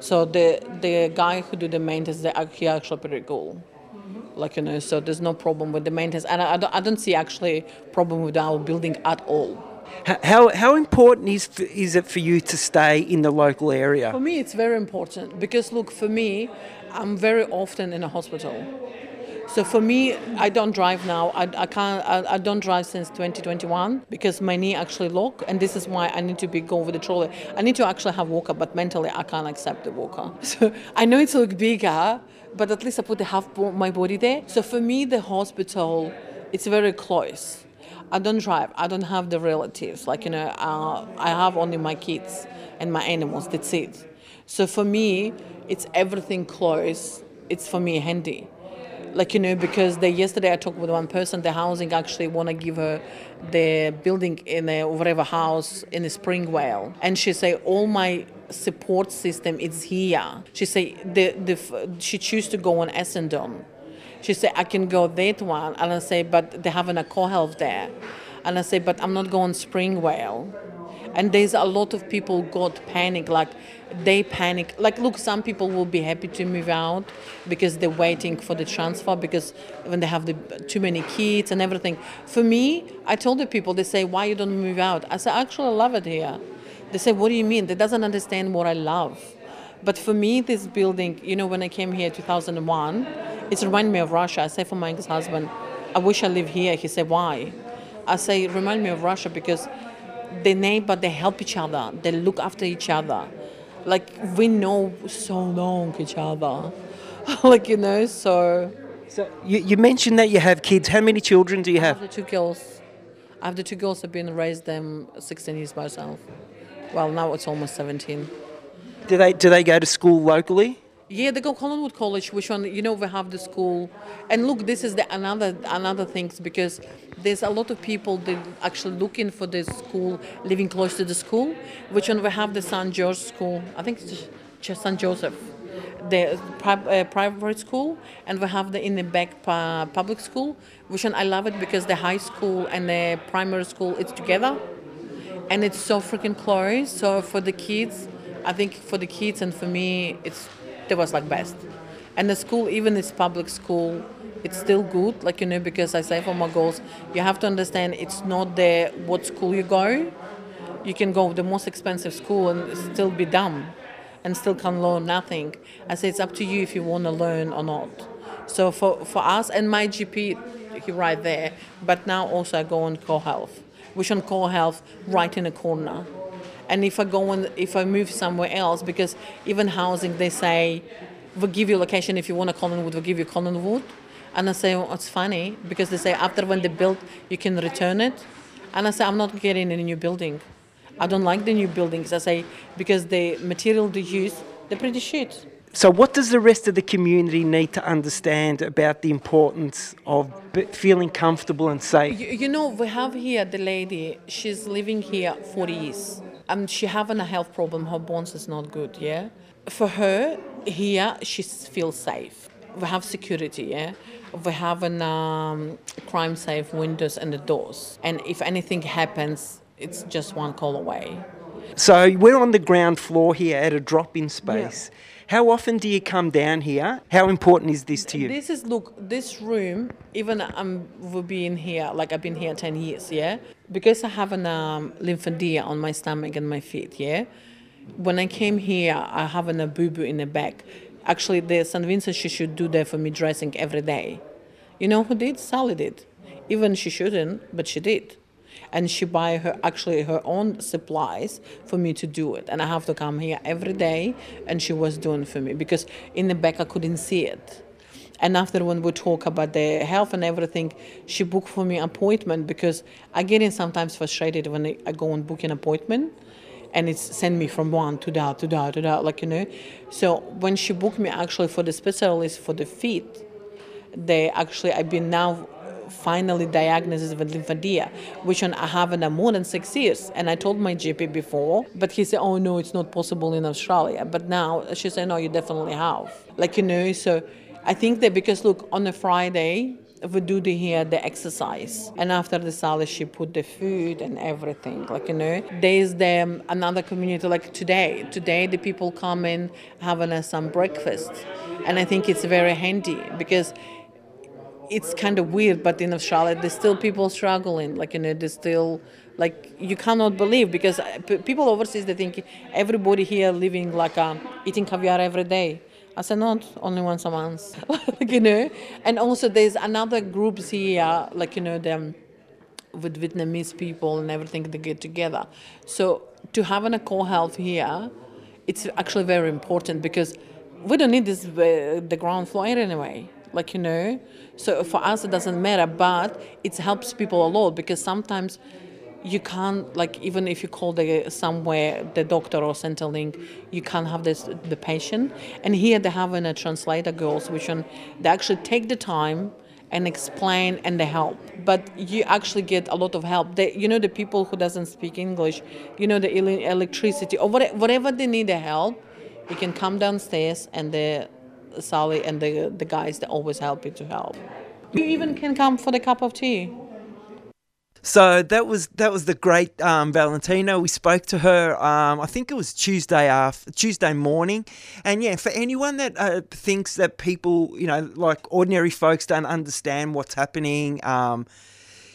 So the the guy who do the maintenance, they, he actually pretty cool. Like you know, so there's no problem with the maintenance, and I, I, don't, I don't see actually problem with our building at all. How, how important is, is it for you to stay in the local area? For me, it's very important because, look, for me, I'm very often in a hospital. So for me, I don't drive now. I, I can't. I, I don't drive since 2021 because my knee actually lock, and this is why I need to be go with the trolley. I need to actually have walker, but mentally I can't accept the walker. So I know it's look bigger, but at least I put the half my body there. So for me, the hospital, it's very close. I don't drive. I don't have the relatives. Like you know, uh, I have only my kids and my animals. That's it. So for me, it's everything close. It's for me handy. Like you know, because the, yesterday I talked with one person. The housing actually want to give her the building in a whatever house in a Springvale, and she say all my support system is here. She say the the she choose to go on Essendon She said, I can go that one. And I say, but they having a cohealth there. And I say, but I'm not going Springwell. And there's a lot of people got panic, like they panic. Like, look, some people will be happy to move out because they're waiting for the transfer because when they have the, too many kids and everything. For me, I told the people, they say, why you don't move out? I said, actually, I love it here. They say, what do you mean? They doesn't understand what I love. But for me, this building, you know, when I came here 2001, it reminded me of Russia. I say for my ex-husband, I wish I live here. He said, why? I say, remind me of Russia because they neighbor, they help each other, they look after each other. Like we know so long each other, like you know. So, so you, you mentioned that you have kids. How many children do you have? I have? the two girls. I have the two girls. I've been raised them 16 years by myself. Well, now it's almost 17. Do they do they go to school locally? Yeah, they go Collingwood College, which one you know we have the school, and look, this is the another another things because there's a lot of people that actually looking for this school, living close to the school. Which one we have the St George School? I think it's St Joseph, the uh, private school, and we have the in the back uh, public school. Which one I love it because the high school and the primary school it's together, and it's so freaking close. So for the kids, I think for the kids and for me, it's that was like best. And the school, even this public school, it's still good. Like you know, because I say for my goals, you have to understand it's not the what school you go. You can go the most expensive school and still be dumb, and still can learn nothing. I say it's up to you if you want to learn or not. So for for us and my GP, he right there. But now also I go on cohealth, which on cohealth right in the corner and if I go on, if I move somewhere else, because even housing, they say, we'll give you a location if you want a Collingwood, we'll give you Collingwood. And I say, well, it's funny because they say after when they build, you can return it. And I say, I'm not getting any new building. I don't like the new buildings. I say, because the material they use, they're pretty shit. So, what does the rest of the community need to understand about the importance of b- feeling comfortable and safe? You, you know, we have here the lady, she's living here 40 years. And she having a health problem, her bones is not good, yeah? For her, here, she feels safe. We have security, yeah? We have an um, crime safe windows and the doors. And if anything happens, it's just one call away. So, we're on the ground floor here at a drop in space. How often do you come down here? How important is this to you? This is look, this room. Even I'm will be in here. Like I've been here ten years. Yeah, because I have an um, lymphedema on my stomach and my feet. Yeah, when I came here, I have an, a boo boo in the back. Actually, the St. Vincent she should do that for me dressing every day. You know who did? Sally did. Even she shouldn't, but she did and she buy her actually her own supplies for me to do it. And i have to come here every day and she was doing for me because in the back i couldn't see it. And after when we talk about the health and everything she booked for me appointment because i get in sometimes frustrated when i go and book an appointment and it's send me from one to that to that to that like you know. So when she booked me actually for the specialist for the feet they actually i've been now finally diagnosed with lymphedema, which I have in a more than six years. And I told my GP before, but he said, oh no, it's not possible in Australia. But now she said, no, you definitely have. Like, you know, so I think that because look, on a Friday, we do the here the exercise and after the salad she put the food and everything like you know there's the um, another community like today today the people come in having uh, some breakfast and i think it's very handy because it's kind of weird, but in Australia, there's still people struggling. Like, you know, there's still, like, you cannot believe because people overseas, they think everybody here living like um, eating caviar every day. I said, not only once a month, like, you know. And also, there's another groups here, like, you know, them with Vietnamese people and everything, they get together. So, to have an cohealth here, it's actually very important because we don't need this uh, the ground floor anyway like you know? So for us it doesn't matter but it helps people a lot because sometimes you can't like even if you call the somewhere the doctor or Centrelink, you can't have this the patient. And here they have a translator girls which one they actually take the time and explain and they help. But you actually get a lot of help. They, you know the people who doesn't speak english you know the electricity or whatever they need the help you can come downstairs and the Sally and the the guys they're always happy to help. You even can come for the cup of tea. So that was that was the great um, Valentina. We spoke to her. Um, I think it was Tuesday after Tuesday morning, and yeah, for anyone that uh, thinks that people, you know, like ordinary folks, don't understand what's happening. Um,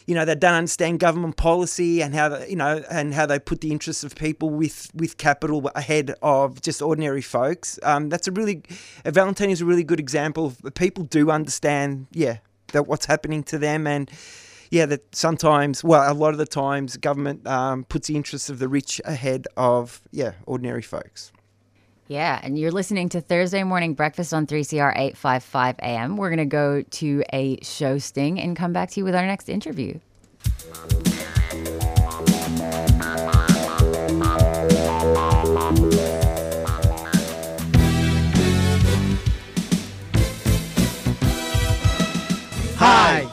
you know, they don't understand government policy and how they, you know and how they put the interests of people with with capital ahead of just ordinary folks. Um, that's a really Valentina is a really good example of people do understand, yeah, that what's happening to them and yeah, that sometimes, well, a lot of the times, government um, puts the interests of the rich ahead of yeah ordinary folks. Yeah, and you're listening to Thursday Morning Breakfast on 3CR 855 AM. We're going to go to a show sting and come back to you with our next interview. Hi,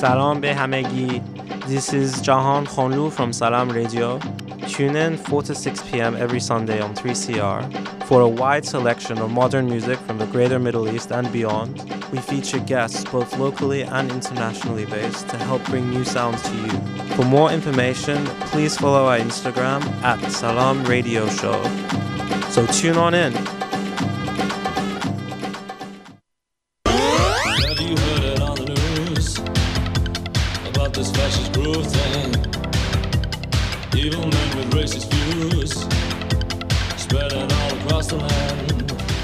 سلام به همگی. This is Jahan Khonlu from Salam Radio. Tune in 4 to 6 p.m. every Sunday on 3CR for a wide selection of modern music from the greater Middle East and beyond. We feature guests both locally and internationally based to help bring new sounds to you. For more information, please follow our Instagram at Salam Radio Show. So tune on in.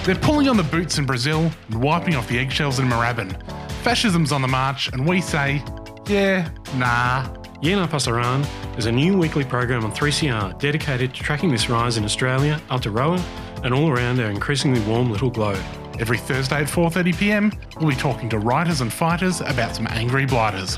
They're pulling on the boots in Brazil and wiping off the eggshells in Moorabbin. Fascism's on the march, and we say, yeah, nah. Yeah Nah Pasaran is a new weekly program on 3CR dedicated to tracking this rise in Australia, Aotearoa, and all around our increasingly warm little globe. Every Thursday at 4:30 p.m., we'll be talking to writers and fighters about some angry blighters.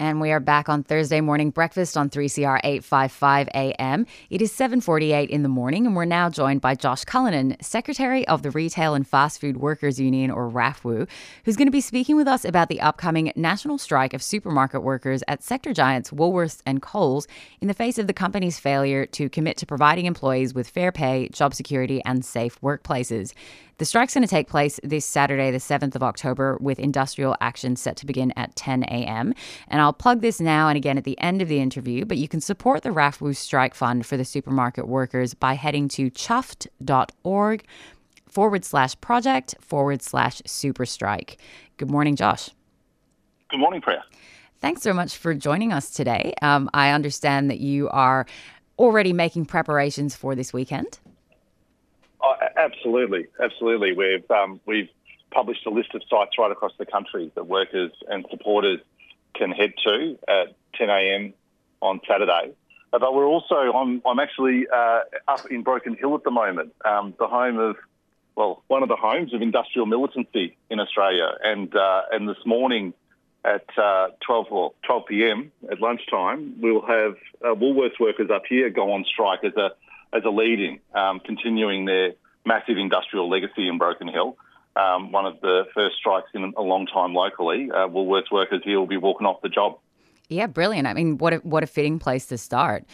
And we are back on Thursday morning breakfast on 3CR 855 AM. It is 7:48 in the morning and we're now joined by Josh Cullinan, Secretary of the Retail and Fast Food Workers Union or RAFFWU, who's going to be speaking with us about the upcoming national strike of supermarket workers at sector giants Woolworths and Coles in the face of the company's failure to commit to providing employees with fair pay, job security and safe workplaces. The strike's going to take place this Saturday, the 7th of October, with industrial action set to begin at 10 a.m. And I'll plug this now and again at the end of the interview, but you can support the RAFFWU Strike Fund for the supermarket workers by heading to chuffed.org forward slash project forward slash super strike. Good morning, Josh. Good morning, Priya. Thanks so much for joining us today. Um, I understand that you are already making preparations for this weekend. Oh, absolutely, absolutely. We've um, we've published a list of sites right across the country that workers and supporters can head to at 10 a.m. on Saturday. Uh, But we're also I'm I'm actually uh, up in Broken Hill at the moment, um, the home of well one of the homes of industrial militancy in Australia, and uh, and this morning at uh, 12 or 12 p.m. at lunchtime, we'll have uh, Woolworths workers up here go on strike as a as a lead-in, um, continuing their massive industrial legacy in Broken Hill. Um, one of the first strikes in a long time locally. Uh, Woolworths workers here will be walking off the job. Yeah, brilliant. I mean, what a, what a fitting place to start.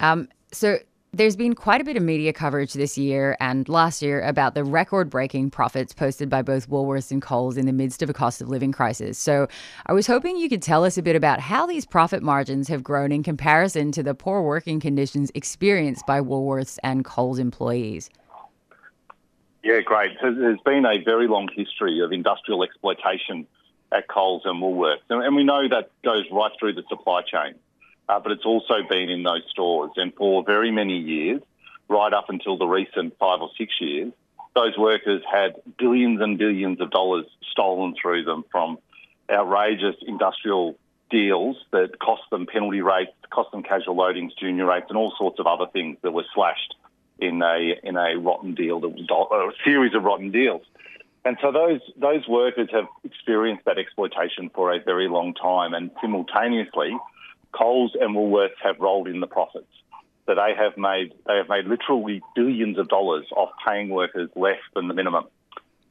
Um, so there's been quite a bit of media coverage this year and last year about the record-breaking profits posted by both Woolworths and Coles in the midst of a cost of living crisis. So I was hoping you could tell us a bit about how these profit margins have grown in comparison to the poor working conditions experienced by Woolworths and Coles employees. Yeah, great. There's been a very long history of industrial exploitation at Coles and Woolworths, and we know that goes right through the supply chain. Uh, but it's also been in those stores, and for very many years, right up until the recent five or six years, those workers had billions and billions of dollars stolen through them from outrageous industrial deals that cost them penalty rates, cost them casual loadings, junior rates, and all sorts of other things that were slashed in a in a rotten deal that was a series of rotten deals. And so those those workers have experienced that exploitation for a very long time, and simultaneously, Coles and Woolworths have rolled in the profits. So they have made they have made literally billions of dollars off paying workers less than the minimum.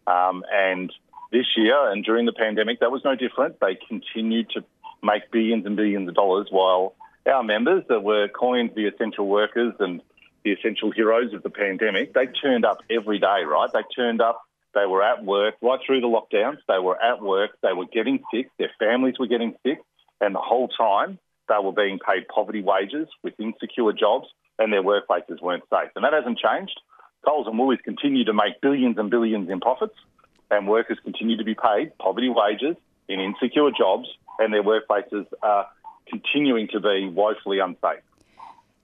Um, and this year and during the pandemic, that was no different. They continued to make billions and billions of dollars while our members that were coined the essential workers and the essential heroes of the pandemic, they turned up every day, right? They turned up, they were at work right through the lockdowns, they were at work, they were getting sick, their families were getting sick, and the whole time they were being paid poverty wages with insecure jobs and their workplaces weren't safe. And that hasn't changed. Coles and Woolies continue to make billions and billions in profits and workers continue to be paid poverty wages in insecure jobs and their workplaces are continuing to be woefully unsafe.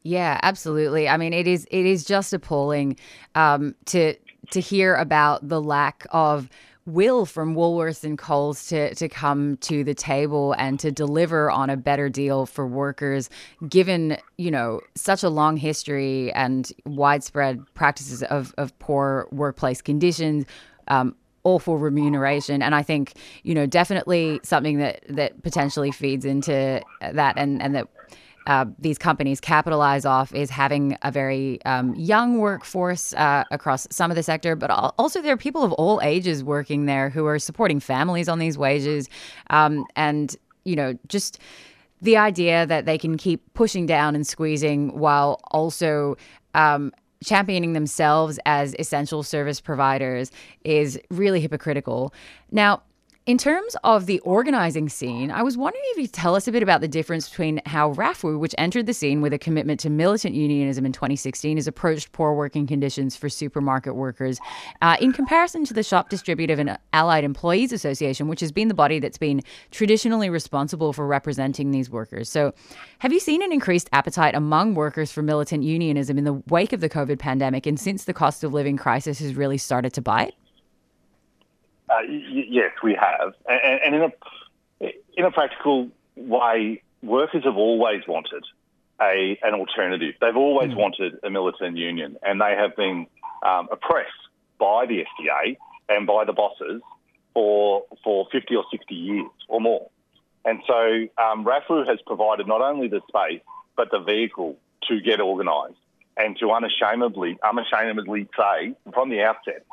Yeah, absolutely. I mean, it is it is just appalling um, to to hear about the lack of will from Woolworths and Coles to to come to the table and to deliver on a better deal for workers, given you know such a long history and widespread practices of of poor workplace conditions. Um, awful remuneration and i think you know definitely something that that potentially feeds into that and and that uh, these companies capitalize off is having a very um, young workforce uh, across some of the sector, but also there are people of all ages working there who are supporting families on these wages. Um, and, you know, just the idea that they can keep pushing down and squeezing while also um, championing themselves as essential service providers is really hypocritical. Now, in terms of the organizing scene, I was wondering if you could tell us a bit about the difference between how RAFFWU, which entered the scene with a commitment to militant unionism in 2016, has approached poor working conditions for supermarket workers uh, in comparison to the Shop Distributive and Allied Employees Association, which has been the body that's been traditionally responsible for representing these workers. So, have you seen an increased appetite among workers for militant unionism in the wake of the COVID pandemic and since the cost of living crisis has really started to bite? Uh, y- yes, we have, and, and in a in a practical way, workers have always wanted a an alternative. They've always mm. wanted a militant union, and they have been um, oppressed by the SDA and by the bosses for for fifty or sixty years or more. And so um, RAFFWU has provided not only the space but the vehicle to get organised and to unashamedly unashamedly say from the outset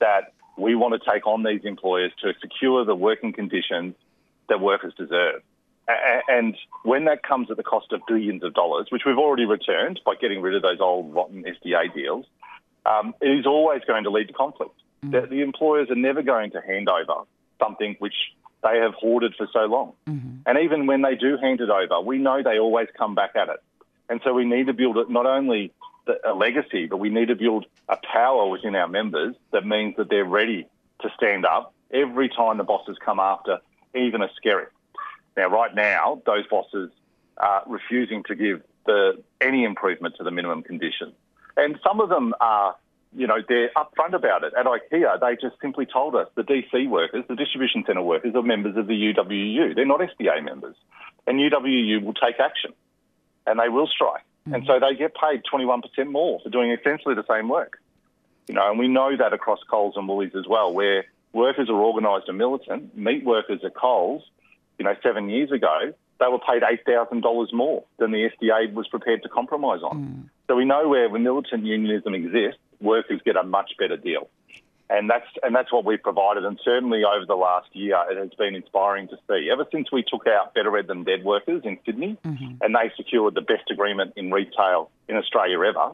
that we want to take on these employers to secure the working conditions that workers deserve. And when that comes at the cost of billions of dollars, which we've already returned by getting rid of those old rotten SDA deals, um, it is always going to lead to conflict. Mm-hmm. The, the, employers are never going to hand over something which they have hoarded for so long. Mm-hmm. And even when they do hand it over, we know they always come back at it. And so we need to build it not only a legacy, but we need to build a power within our members that means that they're ready to stand up every time the bosses come after even a scary. Now, right now, those bosses are refusing to give the, any improvement to the minimum conditions. And some of them are, you know, they're upfront about it. At IKEA, they just simply told us the DC workers, the distribution centre workers, are members of the UWU. They're not SDA members. And UWU will take action and they will strike. And so they get paid 21% more for doing essentially the same work. You know, and we know that across Coles and Woolies as well, where workers are organised and militant. Meat workers at Coles, you know, seven years ago, they were paid $8,000 more than the SDA was prepared to compromise on. Mm. So we know where militant unionism exists, workers get a much better deal and that's and that's what we've provided. And certainly over the last year, it has been inspiring to see. Ever since we took out Better Read Than Dead workers in Sydney, mm-hmm. and they secured the best agreement in retail in Australia ever,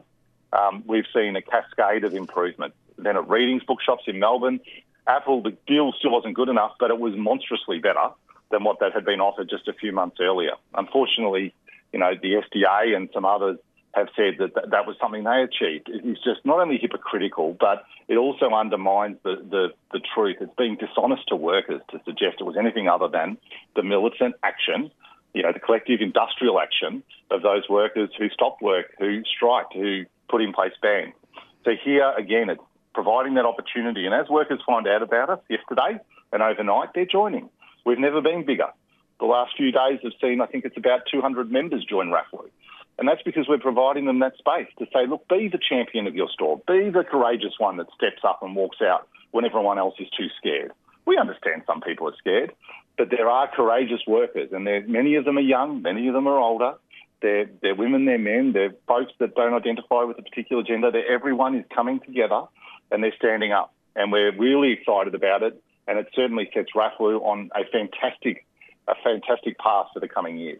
um, we've seen a cascade of improvement. Then at Readings bookshops in Melbourne, Apple, the deal still wasn't good enough, but it was monstrously better than what that had been offered just a few months earlier. Unfortunately, you know, the SDA and some others have said that th- that was something they achieved. It is just not only hypocritical, but it also undermines the, the, the truth. It's being dishonest to workers to suggest it was anything other than the militant action, you know, the collective industrial action of those workers who stopped work, who striked, who put in place bans. So here, again, it's providing that opportunity. And as workers find out about us yesterday and overnight, they're joining. We've never been bigger. The last few days have seen, I think it's about 200 members join RAFFWU. And that's because we're providing them that space to say, look, be the champion of your store. Be the courageous one that steps up and walks out when everyone else is too scared. We understand some people are scared, but there are courageous workers, and many of them are young, many of them are older. They're, they're women, they're men, they're folks that don't identify with a particular gender. They're, everyone is coming together and they're standing up. And we're really excited about it. And it certainly sets RAFFWU on a fantastic, a fantastic path for the coming years.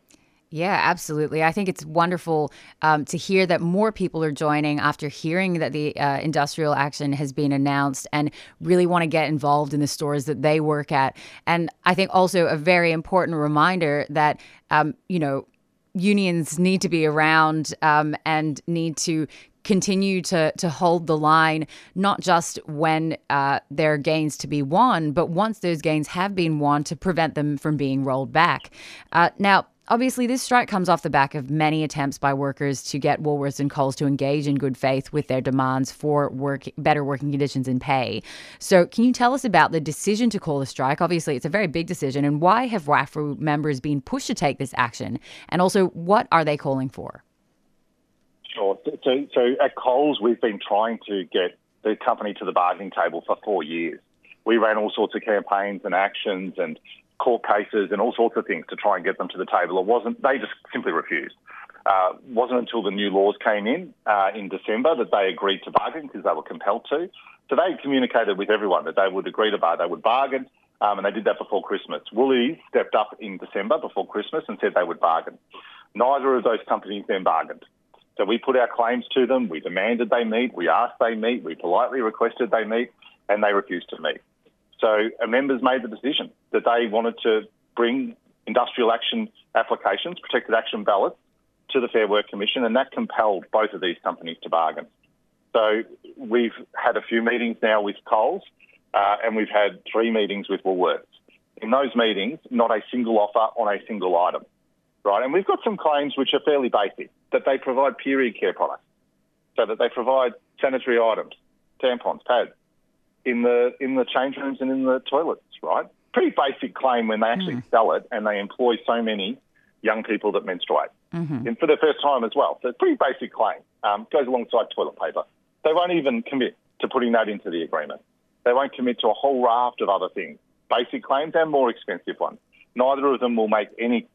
Yeah, absolutely. I think it's wonderful um, to hear that more people are joining after hearing that the uh, industrial action has been announced and really want to get involved in the stores that they work at. And I think also a very important reminder that, um, you know, unions need to be around um, and need to continue to to hold the line, not just when uh, there are gains to be won, but once those gains have been won, to prevent them from being rolled back. Uh, now. Obviously, this strike comes off the back of many attempts by workers to get Woolworths and Coles to engage in good faith with their demands for work, better working conditions and pay. So, can you tell us about the decision to call the strike? Obviously, it's a very big decision, and why have RAFFWU members been pushed to take this action? And also, what are they calling for? Sure. So, so at Coles, we've been trying to get the company to the bargaining table for four years. We ran all sorts of campaigns and actions and court cases and all sorts of things to try and get them to the table. It wasn't, they just simply refused. Uh, wasn't until the new laws came in uh, in December that they agreed to bargain because they were compelled to. So they communicated with everyone that they would agree to bargain, they would bargain, um, and they did that before Christmas. Woolies stepped up in December before Christmas and said they would bargain. Neither of those companies then bargained. So we put our claims to them, we demanded they meet, we asked they meet, we politely requested they meet, and they refused to meet. So members made the decision that they wanted to bring industrial action applications, protected action ballots, to the Fair Work Commission, and that compelled both of these companies to bargain. So we've had a few meetings now with Coles, uh, and we've had three meetings with Woolworths. In those meetings, not a single offer on a single item, right? And we've got some claims which are fairly basic that they provide period care products, so that they provide sanitary items, tampons, pads, in the in the change rooms and in the toilets, right? Pretty basic claim when they actually mm. sell it and they employ so many young people that menstruate mm-hmm. and for the first time as well. So pretty basic claim. Um, goes alongside toilet paper. They won't even commit to putting that into the agreement. They won't commit to a whole raft of other things, basic claims and more expensive ones. Neither of them will make any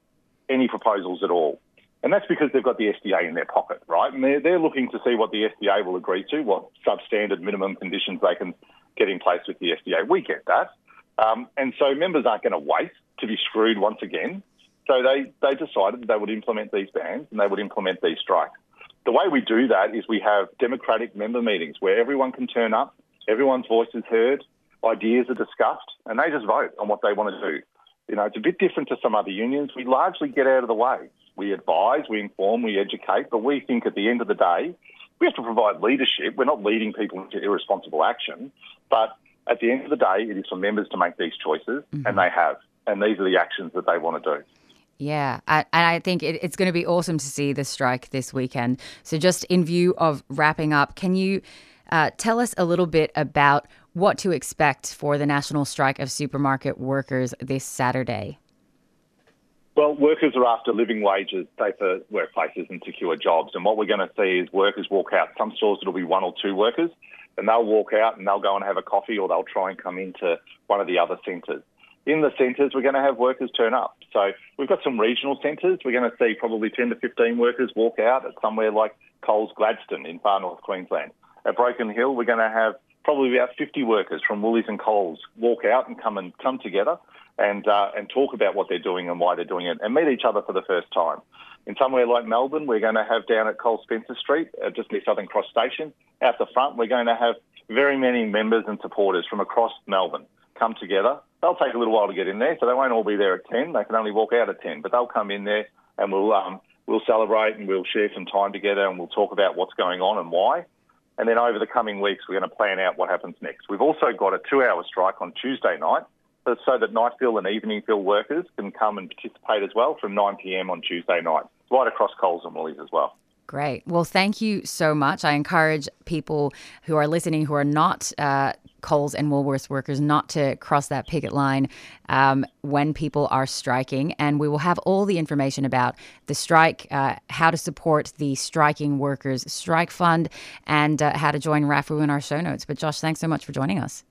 any proposals at all. And that's because they've got the SDA in their pocket, right? And they're, they're looking to see what the SDA will agree to, what substandard minimum conditions they can get placed with the SDA. We get that. Um, and so members aren't going to wait to be screwed once again. So they, they decided they would implement these bans and they would implement these strikes. The way we do that is we have democratic member meetings where everyone can turn up, everyone's voice is heard, ideas are discussed, and they just vote on what they want to do. You know, it's a bit different to some other unions. We largely get out of the way. We advise, we inform, we educate, but we think at the end of the day, we have to provide leadership. We're not leading people into irresponsible action, but at the end of the day, it is for members to make these choices, mm-hmm. and they have. And these are the actions that they want to do. Yeah, I, and I think it, it's going to be awesome to see the strike this weekend. So, just in view of wrapping up, can you uh, tell us a little bit about what to expect for the national strike of supermarket workers this Saturday? Well, workers are after living wages, safer workplaces, and secure jobs. And what we're going to see is workers walk out. Some stores it'll be one or two workers, and they'll walk out and they'll go and have a coffee, or they'll try and come into one of the other centres. In the centres, we're going to have workers turn up. So we've got some regional centres. We're going to see probably 10 to 15 workers walk out at somewhere like Coles Gladstone in far north Queensland. At Broken Hill, we're going to have probably about 50 workers from Woolies and Coles walk out and come and come together and uh, and talk about what they're doing and why they're doing it, and meet each other for the first time. In somewhere like Melbourne, we're going to have down at Coles Spencer Street, uh, just near Southern Cross Station, out the front, we're going to have very many members and supporters from across Melbourne come together. They'll take a little while to get in there, so they won't all be there at 10. They can only walk out at 10, but they'll come in there and we'll um, we'll celebrate and we'll share some time together and we'll talk about what's going on and why. And then over the coming weeks, we're going to plan out what happens next. We've also got a two-hour strike on Tuesday night so that night fill and evening fill workers can come and participate as well from 9pm on Tuesday night, right across Coles and Woolies as well. Great. Well, thank you so much. I encourage people who are listening who are not uh, Coles and Woolworths workers not to cross that picket line um, when people are striking. And we will have all the information about the strike, uh, how to support the striking workers strike fund, and uh, how to join RAFFWU in our show notes. But Josh, thanks so much for joining us.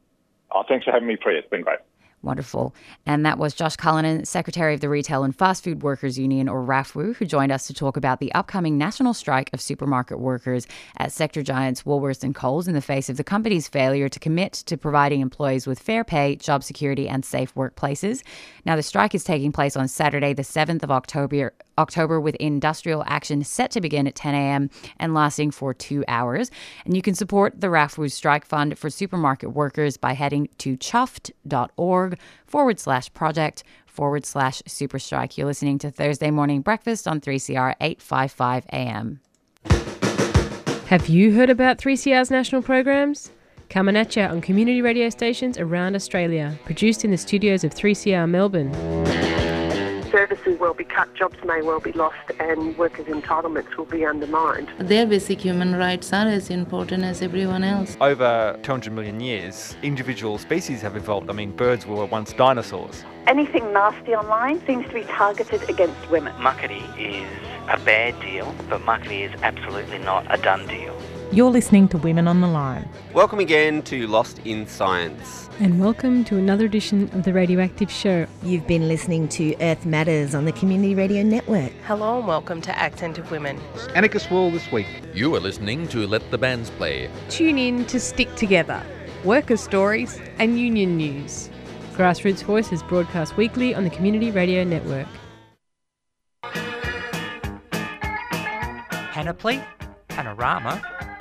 Oh, thanks for having me, Priya. It's been great. Wonderful. And that was Josh Cullinan, Secretary of the Retail and Fast Food Workers Union, or RAFFWU, who joined us to talk about the upcoming national strike of supermarket workers at sector giants Woolworths and Coles in the face of the company's failure to commit to providing employees with fair pay, job security, and safe workplaces. Now, the strike is taking place on Saturday, the 7th of October, October with industrial action set to begin at 10 a.m. and lasting for two hours. And you can support the RAFFWU Strike Fund for supermarket workers by heading to chuffed.org forward slash project forward slash super strike. You're listening to Thursday Morning Breakfast on 3CR 855 AM. Have you heard about 3CR's national programs? Coming at you on community radio stations around Australia, produced in the studios of 3CR Melbourne. Services will be cut, jobs may well be lost, and workers' entitlements will be undermined. Their basic human rights are as important as everyone else. Over 200 million years, individual species have evolved. I mean, birds were once dinosaurs. Anything nasty online seems to be targeted against women. Muckaty is a bad deal, but Muckaty is absolutely not a done deal. You're listening to Women on the Line. Welcome again to Lost in Science. And welcome to another edition of The Radioactive Show. You've been listening to Earth Matters on the Community Radio Network. Hello and welcome to Accent of Women. Anarchist World this week. You are listening to Let the Bands Play. Tune in to Stick Together, worker stories, and union news. Grassroots Voice is broadcast weekly on the Community Radio Network. Panoply, panorama,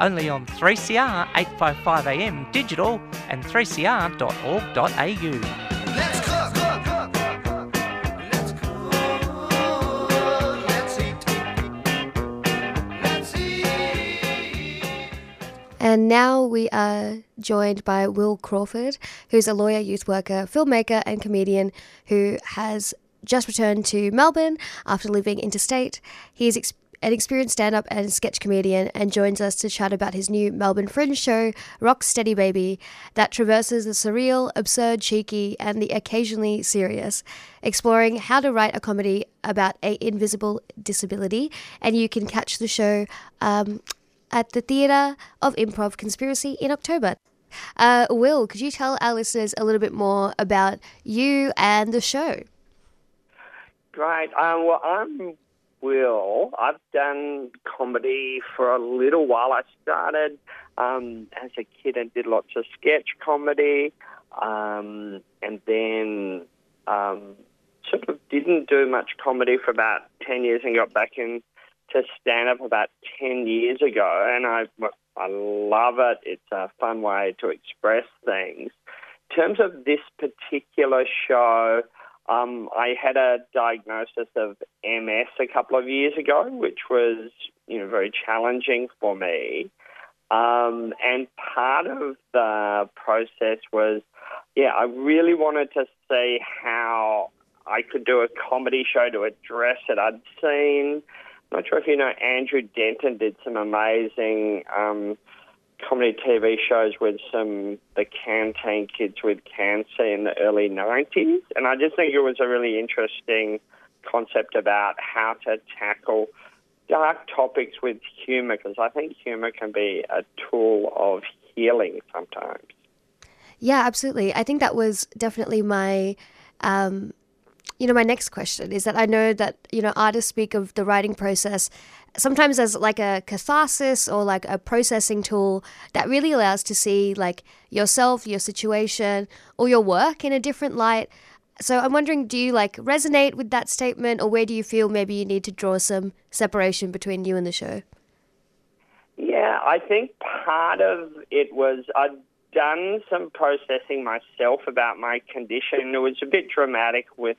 only on 3CR 855am digital and 3cr.org.au. And now we are joined by Will Crawford, who's a lawyer, youth worker, filmmaker, and comedian who has just returned to Melbourne after living interstate. He is ex- an experienced stand up and sketch comedian and joins us to chat about his new Melbourne Fringe show, Rocksteady Baby, that traverses the surreal, absurd, cheeky, and the occasionally serious, exploring how to write a comedy about a invisible disability. And you can catch the show um, at the Theatre of Improv Conspiracy in October. Uh, Will, could you tell our listeners a little bit more about you and the show? Great. Um, well, I'm Will. I've done comedy for a little while. I started um, as a kid and did lots of sketch comedy, um, and then um, sort of didn't do much comedy for about 10 years and got back into stand up about 10 years ago. And I, I love it. It's a fun way to express things. In terms of this particular show, um, I had a diagnosis of MS a couple of years ago, which was you know very challenging for me. Um, and part of the process was, yeah, I really wanted to see how I could do a comedy show to address it. I'd seen, I'm not sure if you know, Andrew Denton did some amazing um, comedy TV shows with some the canteen kids with cancer in the early 90s. And I just think it was a really interesting concept about how to tackle dark topics with humour because I think humour can be a tool of healing sometimes. Yeah, absolutely. I think that was definitely my. Um, you know, my next question is that I know that, you know, artists speak of the writing process sometimes as like a catharsis or like a processing tool that really allows to see like yourself, your situation, or your work in a different light. So I'm wondering, do you like resonate with that statement, or where do you feel maybe you need to draw some separation between you and the show? Yeah, I think part of it was I'd done some processing myself about my condition. It was a bit dramatic with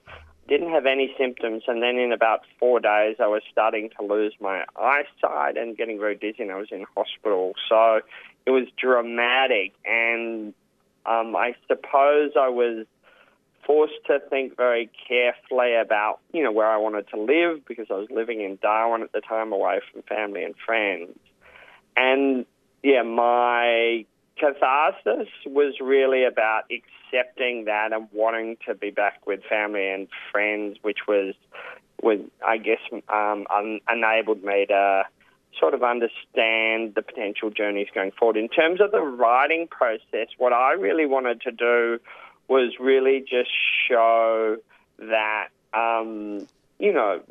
didn't have any symptoms and then in about four days I was starting to lose my eyesight and getting very dizzy and I was in hospital. So it was dramatic and um, I suppose I was forced to think very carefully about, you know, where I wanted to live because I was living in Darwin at the time away from family and friends. And yeah, my catharsis was really about accepting that and wanting to be back with family and friends, which was, was I guess, um, un- enabled me to sort of understand the potential journeys going forward. In terms of the writing process, what I really wanted to do was really just show that, um, you know,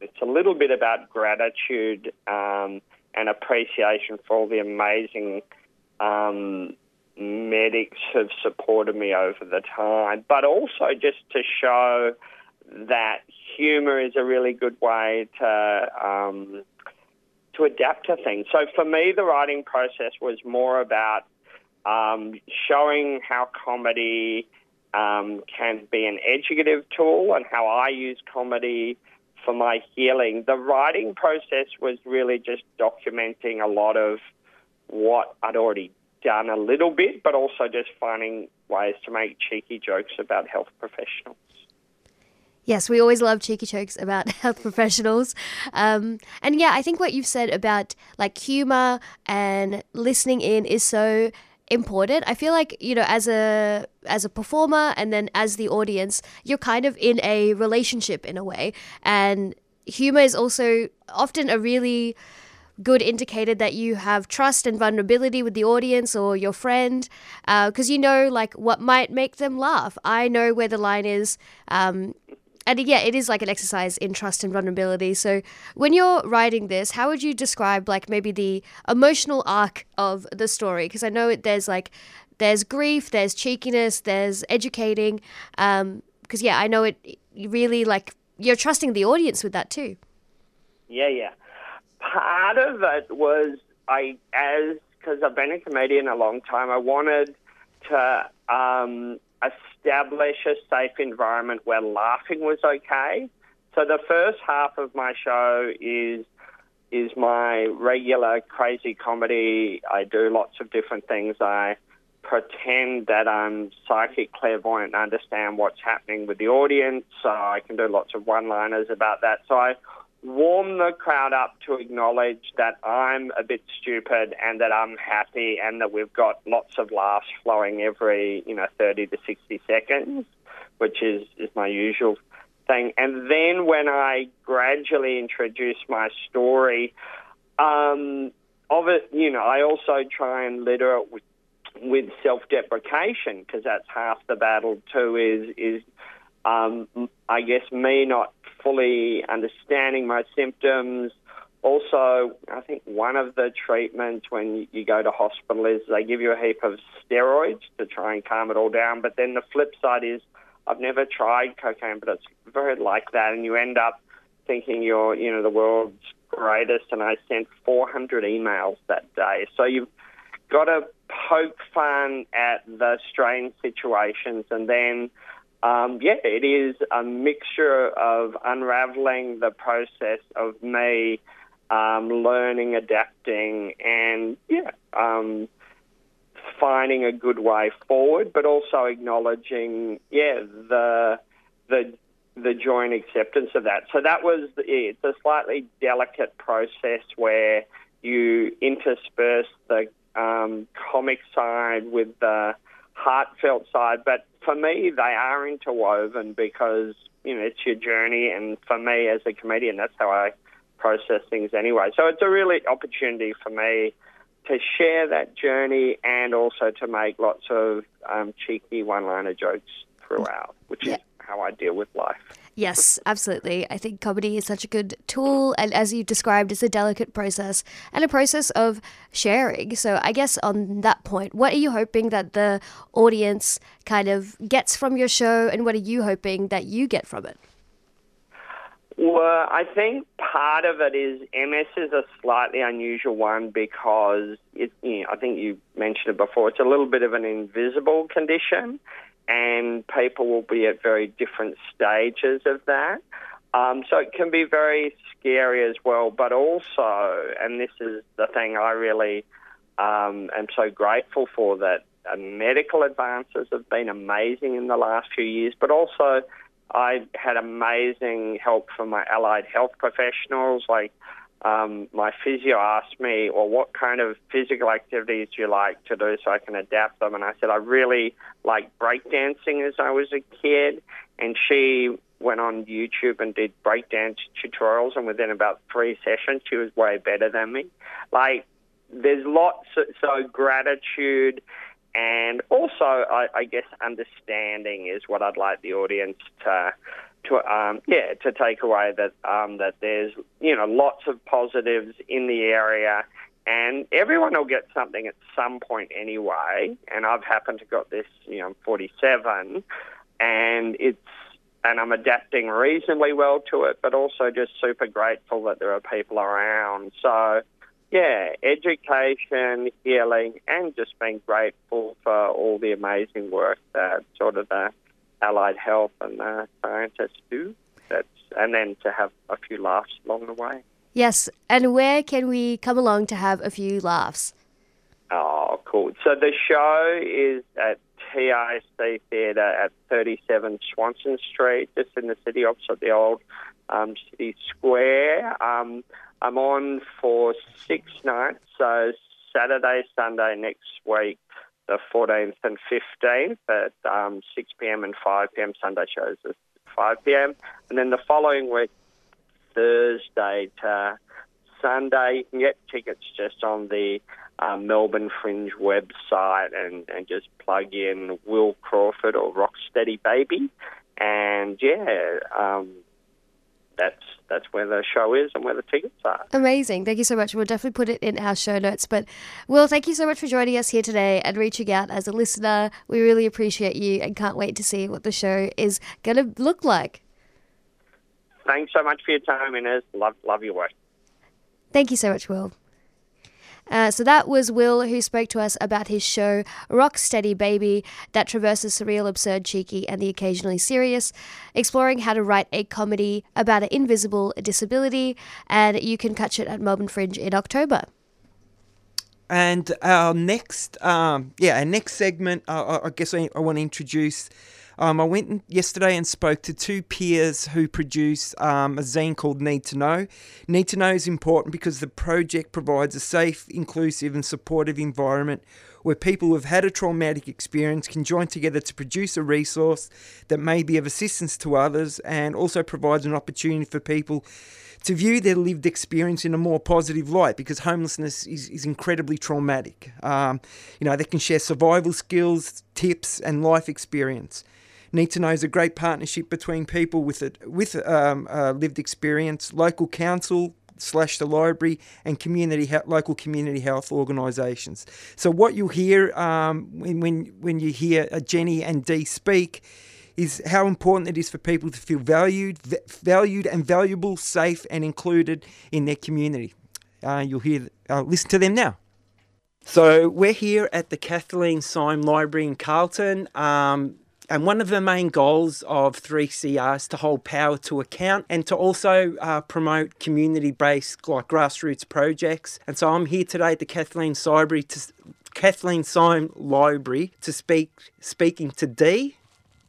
it's a little bit about gratitude um, and appreciation for all the amazing um, medics have supported me over the time, but also just to show that humour is a really good way to um, to adapt to things. So for me, the writing process was more about um, showing how comedy um, can be an educative tool and how I use comedy for my healing. The writing process was really just documenting a lot of what I'd already done a little bit, but also just finding ways to make cheeky jokes about health professionals. Yes, we always love cheeky jokes about health professionals. Um, and yeah, I think what you've said about like humor and listening in is so important. I feel like, you know, as a as a performer and then as the audience, you're kind of in a relationship in a way. And humor is also often a really good indicator that you have trust and vulnerability with the audience or your friend because uh, you know like what might make them laugh. I know where the line is um, and yeah it is like an exercise in trust and vulnerability. So when you're writing this how would you describe like maybe the emotional arc of the story? Because i know there's like there's grief there's cheekiness there's educating because um, yeah i know it really like you're trusting the audience with that too. Yeah yeah part of it was I, as because I've been a comedian a long time, I wanted to um, establish a safe environment where laughing was okay. So the first half of my show is is my regular crazy comedy. I do lots of different things. I pretend that I'm psychic clairvoyant and understand what's happening with the audience. So I can do lots of one-liners about that. So I warm the crowd up to acknowledge that I'm a bit stupid and that I'm happy and that we've got lots of laughs flowing every, you know, 30 to 60 seconds, which is, is my usual thing. And then when I gradually introduce my story, um, of it, you know, I also try and litter it with, with self-deprecation because that's half the battle too. Is is um, I guess me not fully understanding my symptoms. Also, I think one of the treatments when you go to hospital is they give you a heap of steroids to try and calm it all down. But then the flip side is I've never tried cocaine, but it's very like that, and you end up thinking you're, you know, the world's greatest. And I sent 400 emails that day. So you've got to poke fun at the strange situations, and then um, yeah, it is a mixture of unraveling the process of me um, learning, adapting, and yeah, um, finding a good way forward, but also acknowledging yeah the the the joint acceptance of that. So that was it's a slightly delicate process where you intersperse the um, comic side with the heartfelt side, but for me, they are interwoven because you know it's your journey, and for me as a comedian, that's how I process things anyway. So it's a really opportunity for me to share that journey and also to make lots of um, cheeky one-liner jokes throughout, which yeah. is how I deal with life. Yes, absolutely. I think comedy is such a good tool, and as you described, it's a delicate process and a process of sharing. So, I guess on that point, what are you hoping that the audience kind of gets from your show, and what are you hoping that you get from it? Well, I think part of it is MS is a slightly unusual one because it, you know, I think you mentioned it before. It's a little bit of an invisible condition, and people will be at very different stages of that. Um, so it can be very scary as well. But also, and this is the thing I really um, am so grateful for that uh, medical advances have been amazing in the last few years, but also I had amazing help from my allied health professionals. Like um, my physio asked me, well, what kind of physical activities do you like to do so I can adapt them? And I said, I really like breakdancing as I was a kid. And she went on YouTube and did breakdance tutorials. And within about three sessions, she was way better than me. Like, there's lots, of, so gratitude and also, I, I, guess understanding is what I'd like the audience to, to um, yeah, to take away that um, that there's you know lots of positives in the area, and everyone will get something at some point anyway. And I've happened to got this, you know, I'm 47, and it's and I'm adapting reasonably well to it, but also just super grateful that there are people around. So yeah, education, healing, and just being grateful for all the amazing work that sort of the allied health and the scientists do. That's and then to have a few laughs along the way. Yes, and where can we come along to have a few laughs? Oh, cool. So the show is at TIC Theatre at 37 Swanston Street, just in the city opposite the old um, city square. Um, I'm on for six nights, so Saturday, Sunday next week, the 14th and 15th at um, 6 p.m. and 5 p.m. Sunday shows at 5 p.m. And then the following week, Thursday to Sunday, you can get tickets just on the um, Melbourne Fringe website and, and just plug in Will Crawford or Rocksteady Baby. And yeah, um, that's that's where the show is and where the tickets are. Amazing. Thank you so much. We'll definitely put it in our show notes. But Will, thank you so much for joining us here today and reaching out as a listener. We really appreciate you and can't wait to see what the show is going to look like. Thanks so much for your time, Inez. Love love your work. Thank you so much, Will. Uh, so that was Will who spoke to us about his show Rocksteady Baby that traverses surreal, absurd, cheeky, and the occasionally serious, exploring how to write a comedy about an invisible disability. And you can catch it at Melbourne Fringe in October. And our next, um, yeah, our next segment, uh, I guess I, I want to introduce um, I went yesterday and spoke to two peers who produce um, a zine called Need to Know. Need to Know is important because the project provides a safe, inclusive, and supportive environment where people who've had a traumatic experience can join together to produce a resource that may be of assistance to others and also provides an opportunity for people to view their lived experience in a more positive light because homelessness is, is incredibly traumatic. Um, you know, they can share survival skills, tips, and life experience. Need to Know is a great partnership between people with it with um, uh, lived experience, local council slash the library, and community local community health organisations. So what you'll hear um, when, when when you hear uh, Jenny and Dee speak is how important it is for people to feel valued, valued and valuable, safe and included in their community. Uh, you'll hear, uh, listen to them now. So we're here at the Kathleen Syme Library in Carlton. Um, and one of the main goals of 3CR is to hold power to account and to also uh, promote community based, like grassroots projects. And so I'm here today at the Kathleen Library to Kathleen Syme Library to speak speaking to Dee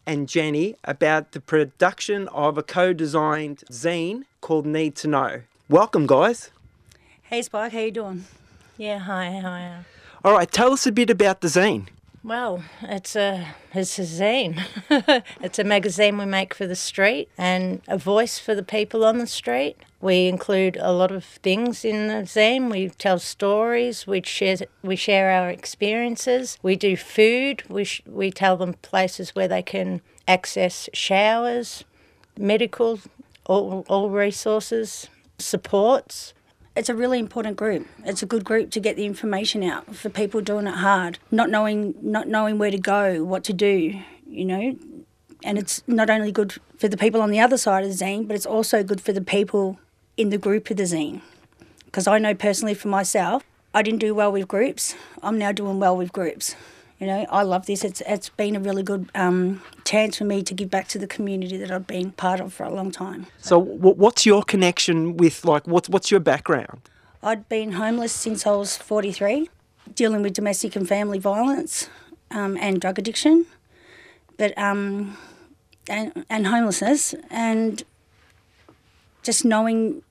and Jenny about the production of a co-designed zine called Need to Know. Welcome, guys. Hey, Spike. How you doing? Yeah. Hi. Hi. All right. Tell us a bit about the zine. Well, it's a it's a zine. it's a magazine we make for the street and a voice for the people on the street. We include a lot of things in the zine. We tell stories. We share we share our experiences. We do food. We sh- we tell them places where they can access showers, medical, all all resources, supports it's a really important group. It's a good group to get the information out for people doing it hard, not knowing not knowing where to go, what to do. You know, and it's not only good for the people on the other side of the zine, but it's also good for the people in the group of the zine. Because I know personally for myself, I didn't do well with groups. I'm now doing well with groups. You know, I love this. It's it's been a really good um, chance for me to give back to the community that I've been part of for a long time. So, wh- what's your connection with like what's what's your background? I'd been homeless since I was 43, dealing with domestic and family violence um, and drug addiction, but um, and and homelessness and just knowing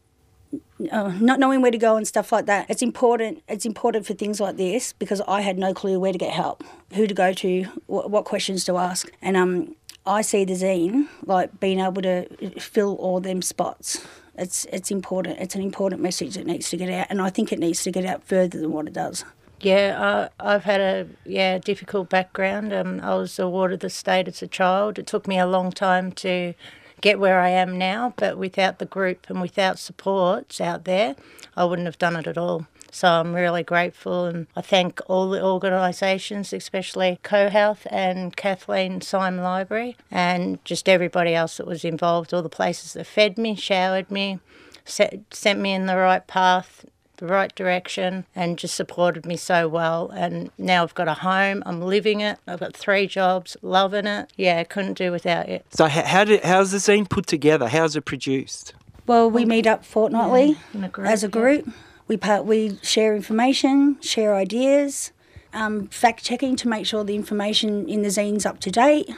uh, not knowing where to go and stuff like that. It's important. It's important for things like this because I had no clue where to get help, who to go to, what, what questions to ask, and um, I see the zine like being able to fill all them spots. It's it's important. It's an important message that needs to get out, and I think it needs to get out further than what it does. Yeah, uh, I've had a yeah difficult background. Um, I was awarded the state as a child. It took me a long time to get where I am now, but without the group and without supports out there, I wouldn't have done it at all. So I'm really grateful and I thank all the organisations, especially cohealth and Kathleen Syme Library and just everybody else that was involved, all the places that fed me, showered me, set, sent me in the right path, the right direction and just supported me so well. And now I've got a home, I'm living it, I've got three jobs, loving it. Yeah, I couldn't do without it. So, how, how did how's the zine put together? How's it produced? Well, we meet up fortnightly in a group, as a group. We part, we share information, share ideas, um, fact checking to make sure the information in the zine's up to date.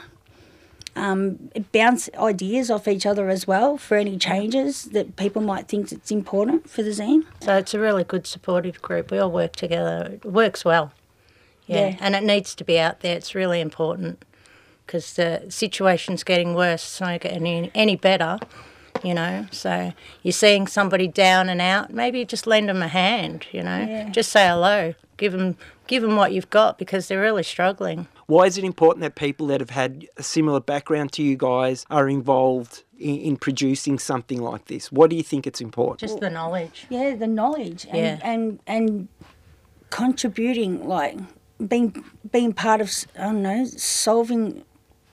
Um, bounce ideas off each other as well for any changes that people might think it's important for the zine. So it's a really good supportive group. We all work together. It works well. Yeah, Yeah. and it needs to be out there. It's really important because the situation's getting worse. It's not getting any, any better, you know. So you're seeing somebody down and out, maybe just lend them a hand, you know. Yeah. Just say hello. Give them, give them what you've got because they're really struggling. Why is it important that people that have had a similar background to you guys are involved in, in producing something like this? What do you think it's important? Just the knowledge. Yeah, the knowledge and Yeah. and, and contributing, like being being part of I don't know solving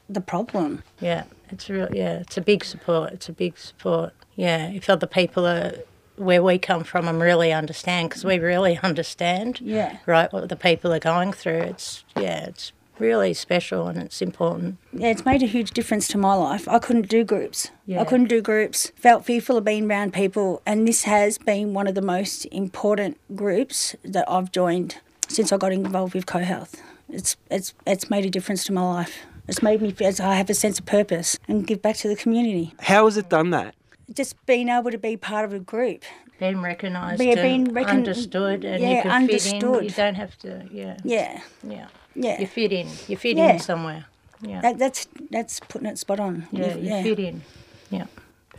the problem. Yeah, it's real. Yeah, it's a big support. It's a big support. Yeah, if other people are where we come from and really understand, because we really understand. Yeah. Right, what the people are going through. It's yeah, it's really special and it's important. Yeah, it's made a huge difference to my life. I couldn't do groups. Yeah. I couldn't do groups. Felt fearful of being around people, and this has been one of the most important groups that I've joined since I got involved with cohealth. It's it's it's made a difference to my life. It's made me feel as I have a sense of purpose and give back to the community. How has it done that? Just being able to be part of a group. Being recognised Yeah, and being recon- understood, and yeah, you can fit in. understood. You don't have to. Yeah. Yeah. Yeah. Yeah. You fit in. You fit Yeah. in somewhere. Yeah. That, that's that's putting it spot on. yeah. You fit in. Yeah.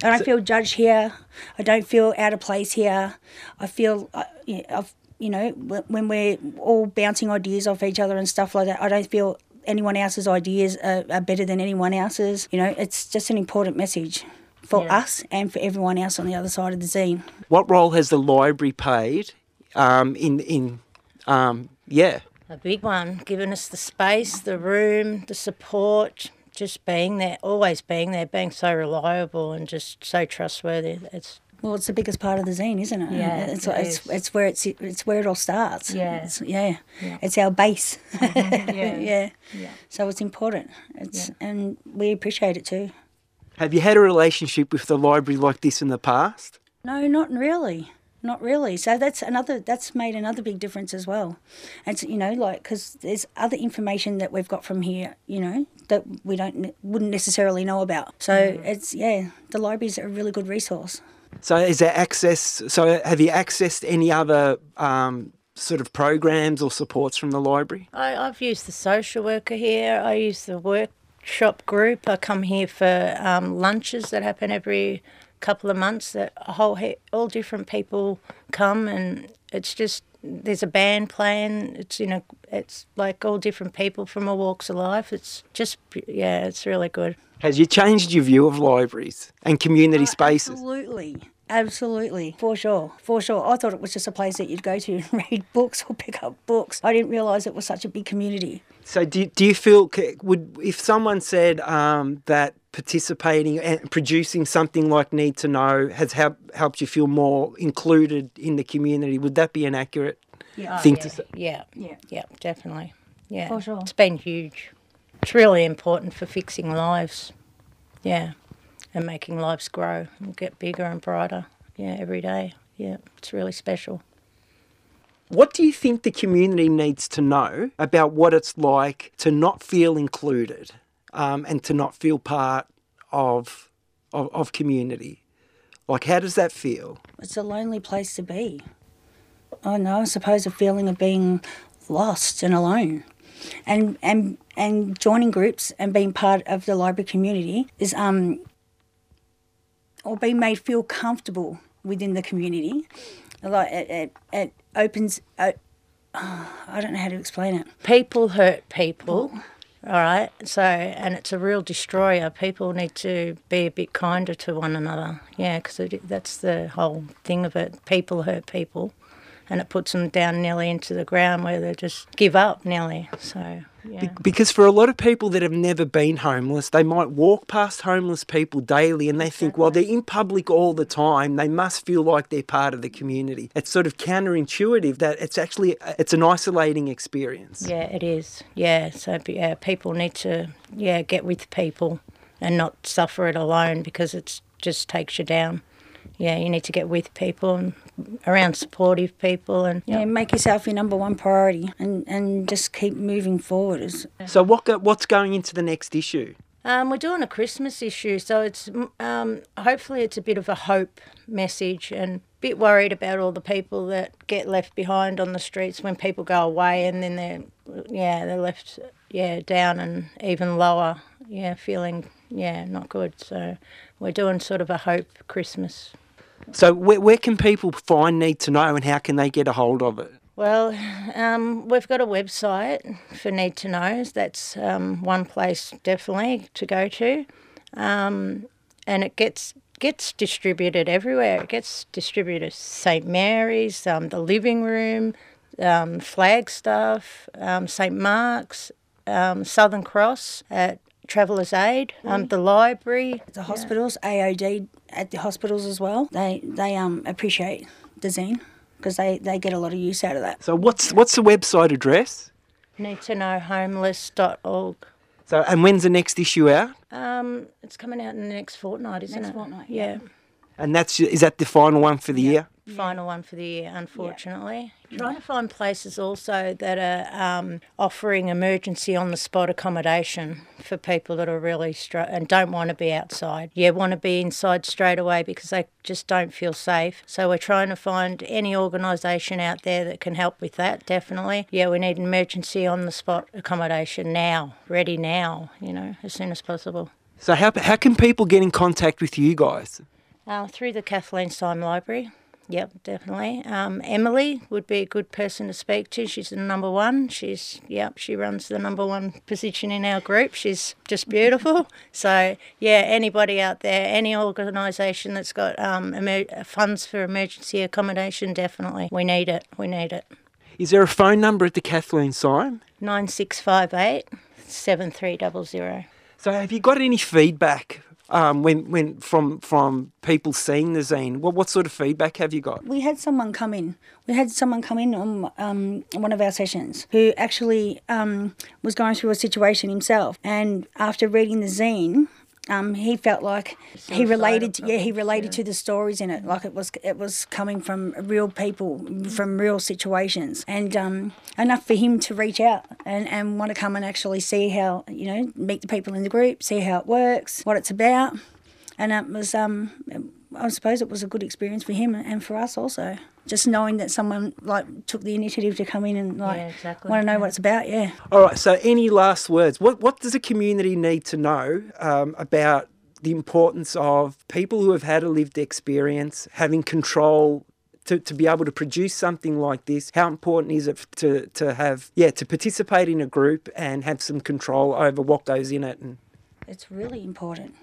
I don't feel judged here. I don't feel out of place here. I feel, uh, yeah, I've, you know, when we're all bouncing ideas off each other and stuff like that, I don't feel anyone else's ideas are, are better than anyone else's. You know, it's just an important message for Yeah. us and for everyone else on the other side of the zine. What role has the library played um, in in um, yeah? A big one, giving us the space, the room, the support, just being there, always being there, being so reliable and just so trustworthy. It's Well, it's the biggest part of the zine, isn't it? Yeah, it's it it's, is. it's where it's it's where it all starts. Yeah. It's- yeah, Yeah. it's our base. Mm-hmm. yeah. yeah. Yeah. So it's important. It's and we appreciate it too. Have you had a relationship with the library like this in the past? No, not really. Not really. So that's another. That's made another big difference as well. It's you know like because there's other information that we've got from here. You know that we don't wouldn't necessarily know about. So it's yeah, the library's a really good resource. So is there access? So have you accessed any other um, sort of programs or supports from the library? I, I've used the social worker here. I use the workshop group. I come here for um, lunches that happen every couple of months. That a whole he- all different people come, and it's just there's a band playing. It's you know it's like all different people from all walks of life. It's just yeah, it's really good. Has you changed your view of libraries and community oh, spaces? Absolutely. Absolutely, for sure, for sure. I thought it was just a place that you'd go to and read books or pick up books. I didn't realise it was such a big community. So do, do you feel would if someone said um, that participating and producing something like Need to Know has help, helped you feel more included in the community, would that be an accurate yeah. thing yeah. to say? Yeah, yeah, yeah, definitely. Yeah, For sure. It's been huge. It's really important for fixing lives. Yeah, and making lives grow and get bigger and brighter. Yeah, every day. Yeah, it's really special. What do you think the community needs to know about what it's like to not feel included um, and to not feel part of, of, of community? Like, how does that feel? It's a lonely place to be. I know, I suppose a feeling of being lost and alone. And and and joining groups and being part of the library community is um or being made feel comfortable within the community. Like it, it, it opens. Uh, I don't know how to explain it. People hurt people. All right. So, and it's a real destroyer. People need to be a bit kinder to one another. Yeah, because that's the whole thing of it. People hurt people, and it puts them down nearly into the ground where they just give up nearly. So, yeah. Be- because for a lot of people that have never been homeless, they might walk past homeless people daily and they think, well, they're in public all the time. They must feel like they're part of the community. It's sort of counterintuitive that it's actually uh, it's an isolating experience. Yeah, it is. Yeah, so yeah, people need to yeah get with people and not suffer it alone because it just takes you down. Yeah, you need to get with people and around supportive people and yeah, make yourself your number one priority and, and just keep moving forward. So what go, what's going into the next issue? Um, we're doing a Christmas issue, so it's um, hopefully it's a bit of a hope message and a bit worried about all the people that get left behind on the streets when people go away and then they're yeah they're left yeah down and even lower yeah feeling yeah not good. So we're doing sort of a hope Christmas. So where, where can people find Need to Know and how can they get a hold of it? Well, um, we've got a website for Need to Knows. That's um, one place definitely to go to, um, and it gets gets distributed everywhere. It gets distributed St Mary's, um, the living room, um, Flagstaff, um, St Mark's, Southern Cross at Traveller's Aid, the library, the hospitals, yeah. AOD at the hospitals as well. They they um appreciate the zine because they, they get a lot of use out of that. So what's what's the website address? Need to know homeless.org. So and when's the next issue out? Um, it's coming out in the next fortnight, isn't next it? Next fortnight. Yeah. And that's is that the final one for the yeah. year? Final one for the year, unfortunately. Yeah. Trying to find places also that are um, offering emergency on the spot accommodation for people that are really str- and don't want to be outside. Yeah, want to be inside straight away because they just don't feel safe. So we're trying to find any organisation out there that can help with that. Definitely. Yeah, we need emergency on the spot accommodation now, ready now. You know, as soon as possible. So how how can people get in contact with you guys? Uh, through the Kathleen Syme Library. Yep, definitely. Um, Emily would be a good person to speak to. She's the number one. She's yep, she runs the number one position in our group. She's just beautiful. so yeah, anybody out there, any organisation that's got um, emer- funds for emergency accommodation, definitely, we need it. We need it. Is there a phone number at the Kathleen Syme? Nine six five eight seven three double zero. So have you got any feedback um, when when from from people seeing the zine? What what sort of feedback have you got? We had someone come in. We had someone come in on um, one of our sessions who actually um, was going through a situation himself, and after reading the zine. Um, he felt like he related, to, yeah, he related to the stories in it, like it was it was coming from real people, from real situations, and um, enough for him to reach out and, and want to come and actually see how you know meet the people in the group, see how it works, what it's about, and it was um, I suppose it was a good experience for him and for us also. Just knowing that someone like took the initiative to come in and like Yeah, exactly. want to know what it's about, yeah. All right. So any last words? What what does a community need to know um, about the importance of people who have had a lived experience having control? To, to be able to produce something like this, how important is it to, to have, yeah, to participate in a group and have some control over what goes in it? And It's really important.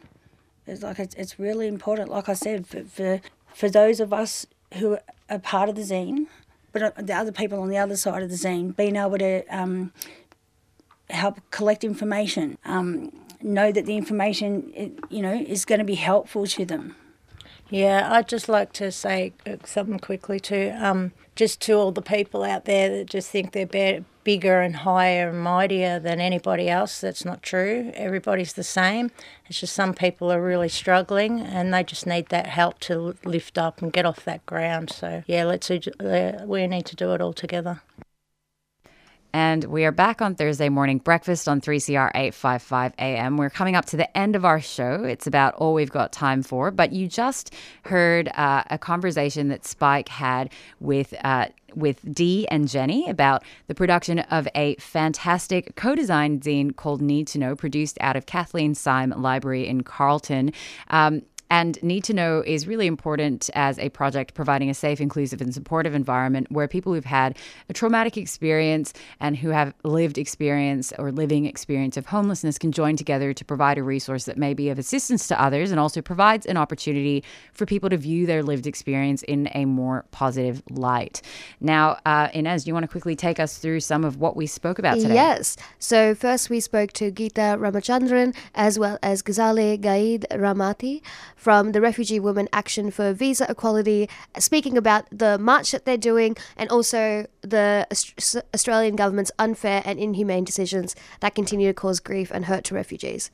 It's like it's, it's really important. Like I said, for, for for those of us who are part of the zine, but uh, the other people on the other side of the zine, being able to um, help collect information, um, know that the information, you know, is going to be helpful to them. Yeah, I'd just like to say uh, something quickly too. Um, just to all the people out there that just think they're be- bigger and higher and mightier than anybody else, that's not true. Everybody's the same. It's just some people are really struggling and they just need that help to lift up and get off that ground. So yeah, let's uh, we need to do it all together. And we are back on Thursday morning breakfast on 3CR 855 AM. We're coming up to the end of our show. It's about all we've got time for. But you just heard uh, a conversation that Spike had with. Uh, with Dee and Jenny about the production of a fantastic co designed zine called Need to Know, produced out of Kathleen Syme Library in Carlton. Um, and Need to Know is really important as a project providing a safe, inclusive, and supportive environment where people who've had a traumatic experience and who have lived experience or living experience of homelessness can join together to provide a resource that may be of assistance to others and also provides an opportunity for people to view their lived experience in a more positive light. Now, uh, Inez, do you want to quickly take us through some of what we spoke about today? Yes. So, first we spoke to Geetha Ramachandran as well as Ghazaleh Ghaed Rahmati from the Refugee Women Action for Visa Equality, speaking about the march that they're doing and also the Australian government's unfair and inhumane decisions that continue to cause grief and hurt to refugees.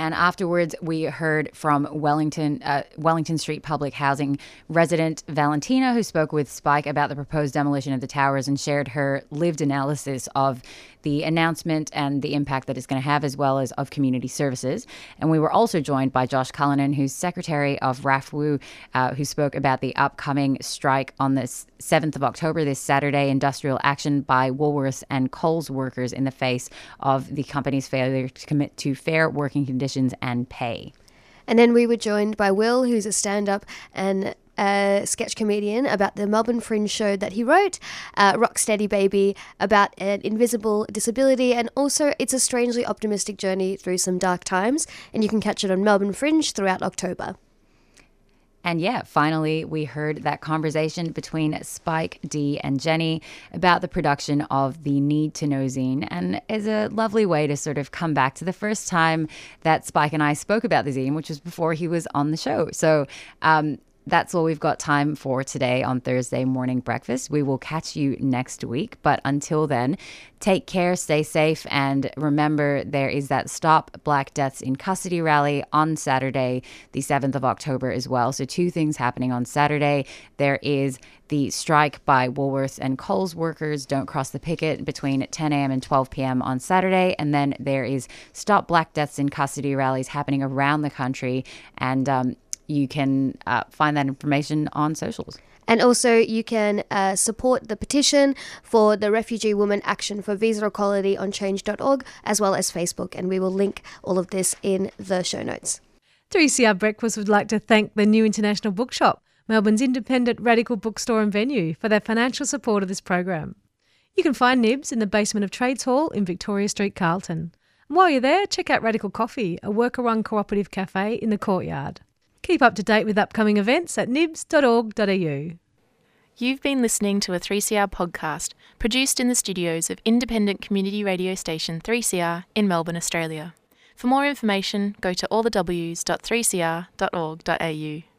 And afterwards, we heard from Wellington uh, Wellington Street Public Housing resident Valentina, who spoke with Spike about the proposed demolition of the towers and shared her lived analysis of the announcement and the impact that it's going to have, as well as of community services. And we were also joined by Josh Cullinan, who's secretary of RAFFWU, uh, who spoke about the upcoming strike on the 7th of October, this Saturday, industrial action by Woolworths and Coles workers in the face of the company's failure to commit to fair working conditions and pay. And then we were joined by Will, who's a stand up and a sketch comedian about the Melbourne Fringe show that he wrote, uh, Rocksteady Baby, about an invisible disability, and also it's a strangely optimistic journey through some dark times. And you can catch it on Melbourne Fringe throughout October. And yeah, finally, we heard that conversation between Spike, Dee and Jenny about the production of the Need to Know zine, and is a lovely way to sort of come back to the first time that Spike and I spoke about the zine, which was before he was on the show. So um, that's all we've got time for today on Thursday morning breakfast. We will catch you next week. But until then, take care, stay safe, and remember there is that Stop Black Deaths in Custody rally on Saturday, the 7th of October, as well. So, two things happening on Saturday. There is the strike by Woolworths and Coles workers. Don't cross the picket between 10 a.m. and 12 p.m. on Saturday. And then there is Stop Black Deaths in Custody rallies happening around the country. And um, you can uh, find that information on socials. And also, you can uh, support the petition for the Refugee Women Action for Visa Equality on change.org, as well as Facebook. And we will link all of this in the show notes. 3CR Breakfast would like to thank the New International Bookshop, Melbourne's independent radical bookstore and venue, for their financial support of this program. You can find Nibs in the basement of Trades Hall in Victoria Street, Carlton. And while you're there, check out Radical Coffee, a worker run cooperative cafe in the courtyard. Keep up to date with upcoming events at nibs.org.au. You've been listening to a 3CR podcast produced in the studios of independent community radio station 3CR in Melbourne, Australia. For more information, go to allthews.3cr.org.au.